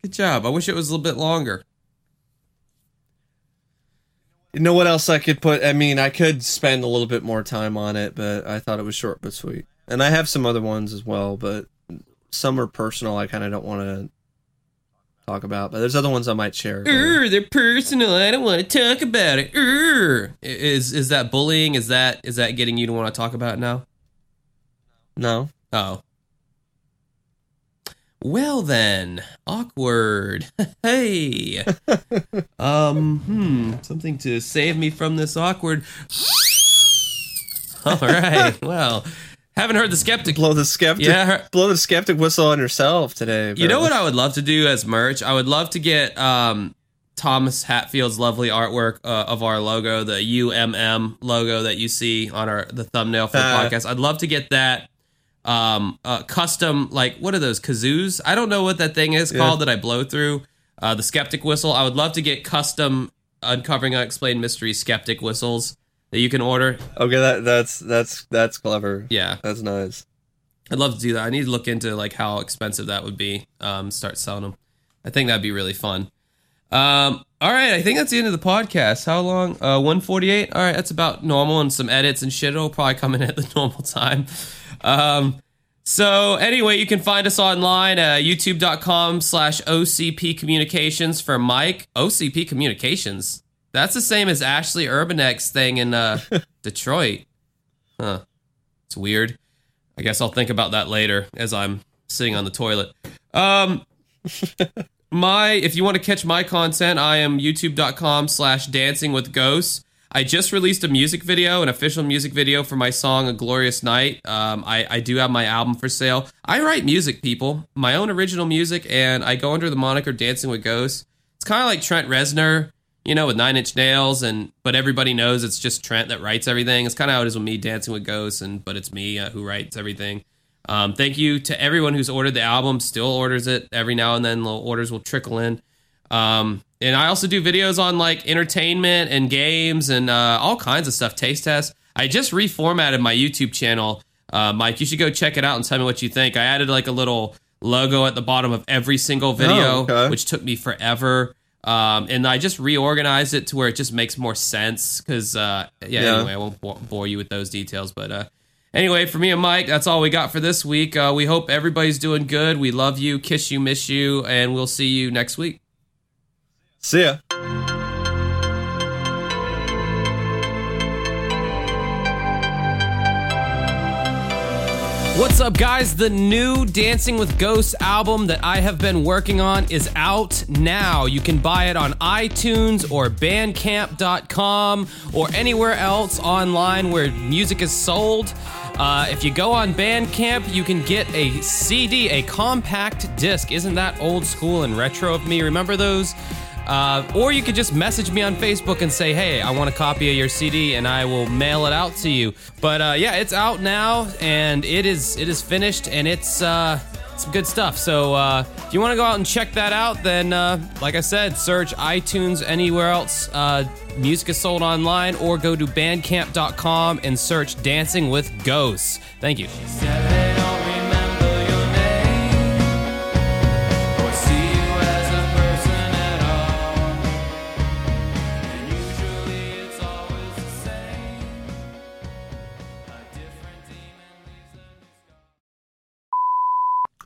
Good job. I wish it was a little bit longer. You know what else I could put? I mean, I could spend a little bit more time on it, but I thought it was short but sweet. And I have some other ones as well, but some are personal. I kind of don't want to talk about, but there's other ones I might share. Urgh, they're personal. I don't want to talk about it. Urgh. Is is that bullying? Is that is that getting you to want to talk about it now? No. Oh. Well then, awkward. hey. um, hmm, something to save me from this awkward. All right. Well, haven't heard the skeptic. Blow the skeptic. Yeah, her- blow the skeptic whistle on yourself today. You know what. I would love to do as merch? I would love to get um Thomas Hatfield's lovely artwork uh, of our logo, the UMM logo that you see on our the thumbnail for the Uh. podcast. I'd love to get that um uh, custom like what are those kazoos? I don't know what that thing is Yeah. called that I blow through. Uh, the skeptic whistle. I would love to get custom uncovering unexplained mystery skeptic whistles that you can order. Okay, that that's that's that's clever. Yeah, That's nice. I'd love to do that. I need to look into like how expensive that would be. Um, start selling them. I think that'd be really fun. Um, all right, I think that's the end of the podcast. How long? Uh, one forty eight. All right, that's about normal, and some edits and shit. It'll probably come in at the normal time. Um, so anyway, you can find us online at youtube.com slash OCP Communications for Mike. OCP Communications. That's the same as Ashley Urbanek's thing in uh, Detroit. Huh. It's weird. I guess I'll think about that later as I'm sitting on the toilet. Um, my if you want to catch my content, I am youtube.com slash dancing with ghosts. I just released a music video, an official music video for my song A Glorious Night. Um, I, I do have my album for sale. I write music, people, my own original music, and I go under the moniker Dancing with Ghosts. It's kind of like Trent Reznor, you know, with Nine Inch Nails, and but everybody knows it's just Trent that writes everything. It's kind of how it is with me, Dancing with Ghosts, and but it's me uh, who writes everything. Um, thank you to everyone who's ordered the album, still orders it every now and then. Little orders will trickle in. Um, and I also do videos on like entertainment and games and uh, all kinds of stuff, taste tests. I just reformatted my YouTube channel, uh, Mike. You should go check it out and tell me what you think. I added like a little logo at the bottom of every single video, Oh, okay. which took me forever. Um, and I just reorganized it to where it just makes more sense. Because uh, yeah, Yeah. anyway, I won't bore you with those details, but uh, Anyway, for me and Mike, that's all we got for this week. Uh, we hope everybody's doing good. We love you, kiss you, miss you, and we'll see you next week. See ya. What's up, guys? The new Dancing with Ghosts album that I have been working on is out now. You can buy it on iTunes or Bandcamp.com or anywhere else online where music is sold. Uh, if you go on Bandcamp, you can get a CD, a compact disc. Isn't that old school and retro of me? Remember those? Uh, or you could just message me on Facebook and say, "Hey, I want a copy of your CD," and I will mail it out to you. But uh, yeah, it's out now, and it is it is finished, and it's uh, some good stuff. So uh, if you want to go out and check that out, then uh, like I said, search iTunes anywhere else. Uh, music is sold online, or go to Bandcamp.com and search "Dancing with Ghosts." Thank you.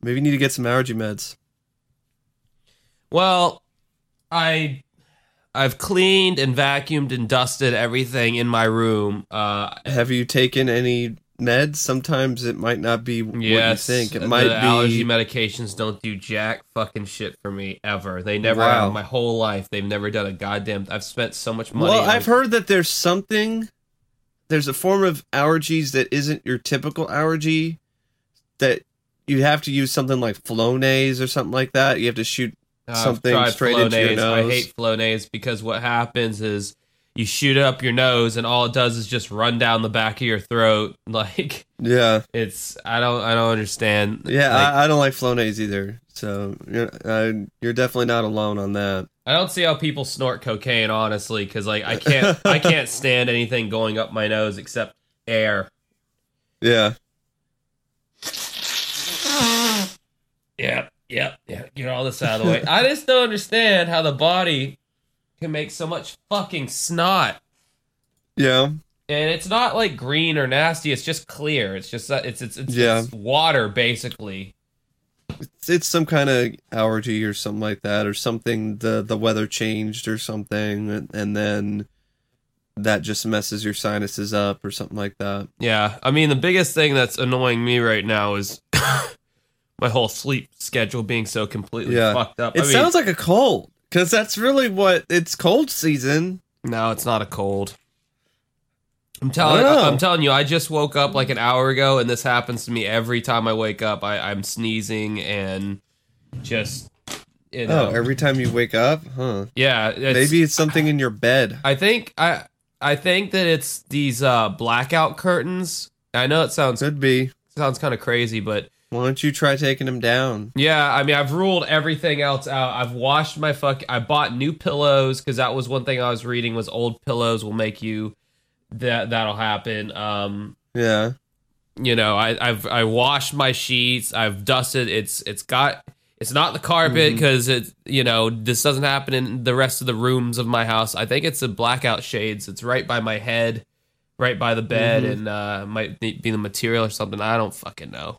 Maybe you need to get some allergy meds. Well, I I've cleaned and vacuumed and dusted everything in my room. Uh, Have you taken any meds? Sometimes it might not be what yes, you think. It might be allergy medications don't do jack fucking shit for me ever. They never Wow. have my whole life. They've never done a goddamn. I've spent so much money. Well, I've heard that there's something there's a form of allergies that isn't your typical allergy that you have to use something like Flonase or something like that. You have to shoot I've something straight into your Flonase. I hate Flonase because what happens is you shoot up your nose and all it does is just run down the back of your throat. Like yeah, it's I don't I don't understand. yeah. Like, I, I don't like Flonase either. So you're uh, you're definitely not alone on that. I don't see how people snort cocaine honestly because like I can't I can't stand anything going up my nose except air. Yeah, Yeah, yeah, yeah. Get all this out of the way. I just don't understand how the body can make so much fucking snot. yeah, And it's not like green or nasty. It's just clear. It's just uh, it's it's it's, Yeah. it's water basically. it's, it's some kind of allergy or something like that, or something. The the weather changed or something, and, and then that just messes your sinuses up or something like that. Yeah, I mean the biggest thing that's annoying me right now is my whole sleep schedule being so completely Yeah. fucked up. It I mean, sounds like a cold because that's really what it's cold season. no, it's not a cold. I'm telling. I'm telling you, I just woke up like an hour ago, and this happens to me every time I wake up. I, I'm sneezing and just you know, Oh, every time you wake up, huh? yeah. It's, Maybe it's something in your bed. I think I I think that it's these uh, blackout curtains. I know it sounds Could be. sounds kind of crazy, but Why don't you try taking them down? yeah, I mean, I've ruled everything else out. I've washed my fuck. I bought new pillows because that was one thing I was reading was old pillows will make you that that'll happen. Um, Yeah. you know, I, I've I washed my sheets. I've dusted. It's it's got. It's not the carpet because it. You know, this doesn't happen in the rest of the rooms of my house. I think it's the blackout shades. It's right by my head, right by the bed, and uh, might be the material or something. I don't fucking know.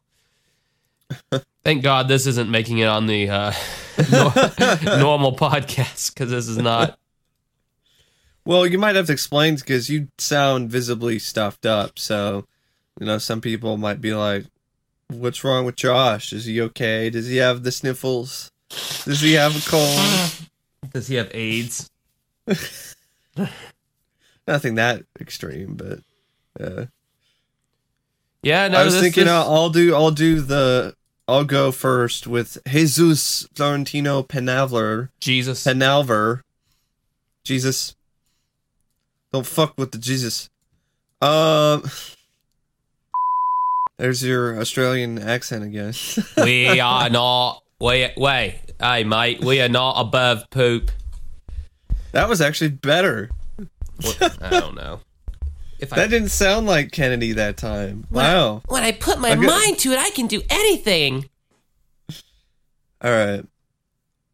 Thank God this isn't making it on the uh, nor- normal podcast because this is not. Well, you might have to explain because you sound visibly stuffed up. So, you know, some people might be like, "What's wrong with Josh? Is he okay? Does he have the sniffles? Does he have a cold?" Does he have AIDS? Nothing that extreme, but uh, Yeah, no. I was this, thinking this- I'll, I'll do I'll do the I'll go first with Jesus Florentino Penalver Jesus. Penalver. Jesus. Don't fuck with the Jesus. Um There's your Australian accent again. we are not. Wait, wait, hey mate, we are not above poop. that was actually better. What, I don't know. If I That didn't sound like Kennedy that time. Wow. when I put my I'm good. mind to it, I can do anything. All right.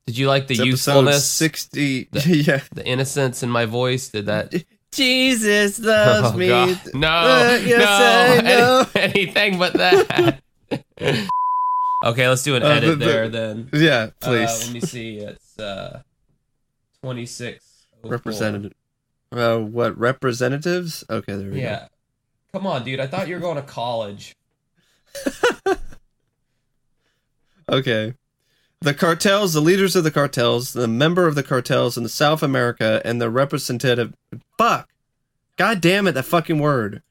Did you like the It's episode youthfulness, 60. yeah. the innocence in my voice? Did that? Jesus loves Oh, me. God. No, Uh, yes, no, I know. any- anything but that. okay, let's do an Uh, edit but- but- there then. Yeah, Uh, please. let me see. It's uh, twenty six. Representative. Uh, what representatives? Okay, there we Yeah. Come on, dude. I thought you were going to college. Okay. The cartels, the leaders of the cartels, the member of the cartels in the South America, and the representative. Fuck. God damn it, that fucking word.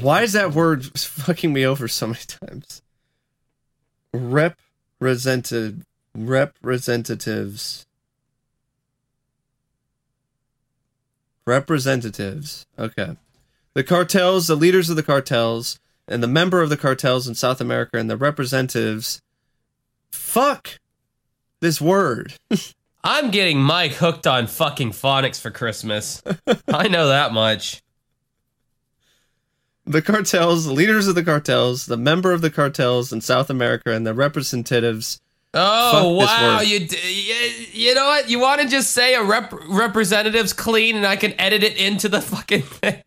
Why is that word fucking me over so many times? Represented. Representatives. Representatives. Okay. The cartels, the leaders of the cartels, and the member of the cartels in South America, and the representatives. Fuck this word. I'm getting Mike hooked on fucking phonics for Christmas. I know that much. The cartels, the leaders of the cartels, the member of the cartels in South America, and the representatives. Oh Fuck wow! You, you you know what? You want to just say a rep- representative's clean, and I can edit it into the fucking thing.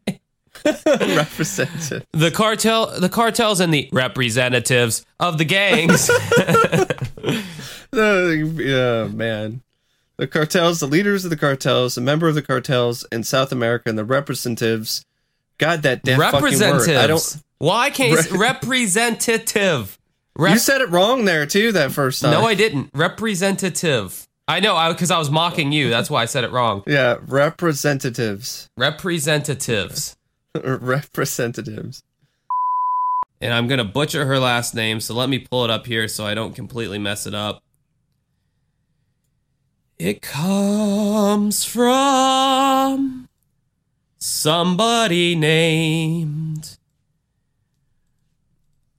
representative. The cartel, the cartels, and the representatives of the gangs. The, yeah, man. The cartels, the leaders of the cartels, the member of the cartels in South America, and the representatives. God, that damn fucking word. I don't. Why can't you say representative? Rep- You said it wrong there too that first time. no, I didn't. Representative. I know, I because I, was mocking you. That's why I said it wrong. Yeah, representatives. Representatives. representatives. And I'm gonna butcher her last name, so let me pull it up here so I don't completely mess it up. It comes from somebody named.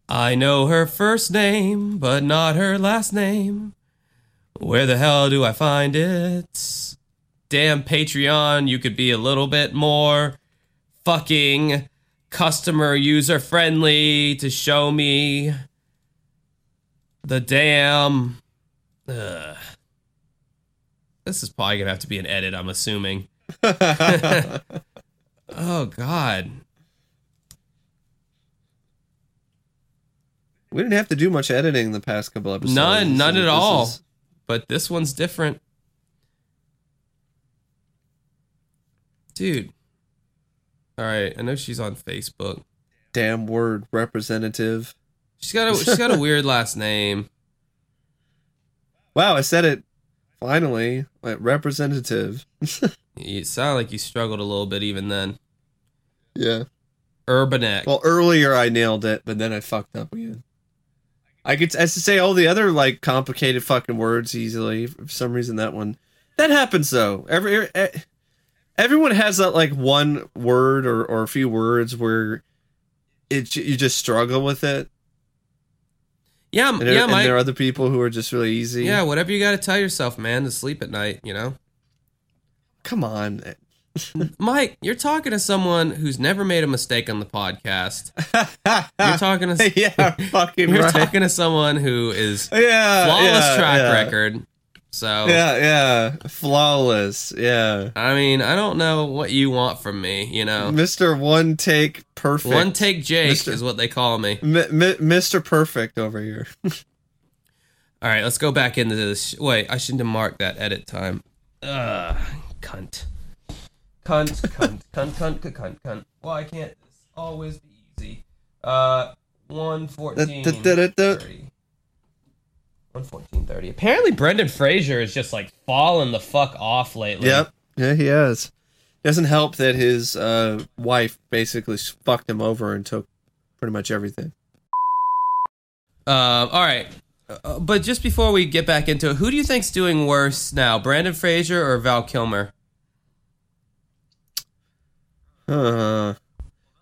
I know her first name, but not her last name. Where the hell do I find it? Damn Patreon, you could be a little bit more fucking customer user friendly to show me the damn. Ugh. This is probably gonna have to be an edit, I'm assuming. oh God. We didn't have to do much editing the past couple episodes. None, none So at all. is- But this one's different. Dude. Alright, I know she's on Facebook. damn word representative. She's got a she's got a weird last name. Wow, I said it finally. Like representative. You sound like you struggled a little bit even then. yeah. Urbanek. Well, earlier I nailed it, but then I fucked up again. I could I say all the other like complicated fucking words easily. For some reason, that one that happens though. Every eh, everyone has that like one word or or a few words where it you just struggle with it. yeah, And, there, yeah, and Mike. there are other people who are just really easy. Yeah, whatever you got to tell yourself, man, to sleep at night, you know? Come on. Mike, you're talking to someone who's never made a mistake on the podcast. You're talking to yeah, fucking you're right. talking to someone who is yeah, flawless yeah, track yeah. record. So, Yeah, yeah, flawless. Yeah, I mean, I don't know what you want from me, you know? Mr. One Take Perfect. One take Jake Mister- is what they call me. M- M- Mr. Perfect over here. All right, let's go back into this. Wait, I shouldn't have marked that edit time. Ugh, cunt. Cunt, cunt, cunt, cunt, cunt, cunt, cunt. Why can't this always be easy? Uh, 114. Da- da- da- da- 30. 114.30. Apparently, Brendan Fraser is just like falling the fuck off lately. Yep. Yeah, he has. Doesn't help that his uh, wife basically fucked him over and took pretty much everything. Um, all right. Uh, but just before we get back into it, who do you think's doing worse now, Brendan Fraser or Val Kilmer? Uh,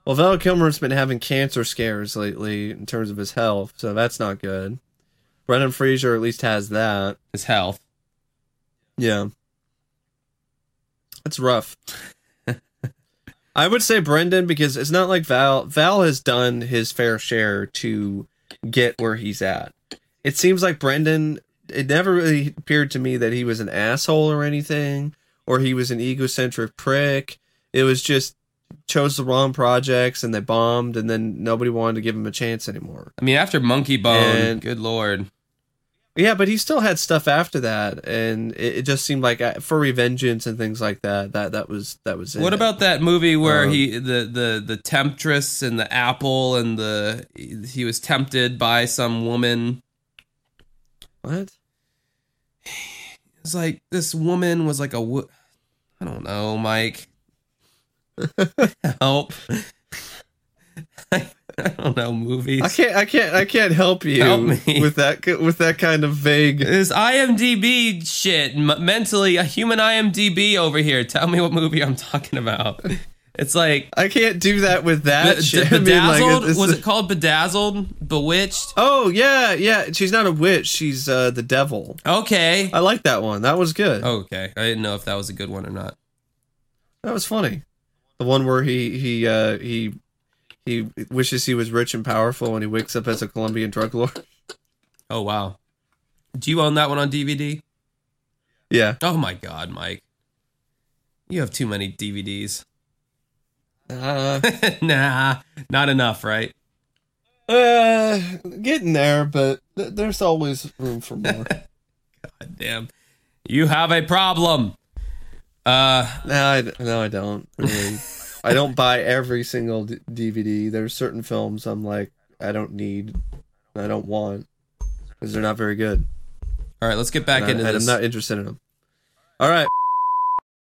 well, Val Kilmer's been having cancer scares lately in terms of his health, so that's not good. Brendan Fraser at least has that. His health. Yeah. That's rough. I would say Brendan because it's not like Val. Val has done his fair share to get where he's at. It seems like Brendan, it never really appeared to me that he was an asshole or anything, or he was an egocentric prick. It was just chose the wrong projects and they bombed, and then nobody wanted to give him a chance anymore. I mean, after Monkeybone, And- good lord. Yeah, but he still had stuff after that, and it, it just seemed like uh, Furry Vengeance and things like that. That that was that was. What it. about that movie where Um, he the the the temptress and the apple and the he was tempted by some woman? what? It's like this woman was like a I don't know, Mike. Help. I don't know movies. I can't I can't I can't help you Help with that with that kind of vague. This IMDb shit, m- mentally a human IMDb over here. Tell me what movie I'm talking about. It's like I can't do that with that Be- shit. Be- I mean, like, Bedazzled. was it called Bedazzled? Bewitched? Oh yeah, yeah. She's not a witch. She's uh, the devil. Okay. I like that one. That was good. Okay. I didn't know if that was a good one or not. That was funny. The one where he he uh, he he wishes he was rich and powerful, and he wakes up as a Colombian drug lord. Oh wow. Do you own that one on DVD? Yeah. Oh my god, Mike. You have too many DVDs. Uh, nah, not enough, right? uh, getting there, but th- there's always room for more. God damn. You have a problem. Uh no, I, no, I don't. Really. I don't buy every single d- DVD. There's certain films I'm like, I don't need, I don't want, because they're not very good. All right, let's get back and, into I, this. I'm not interested in them. All right.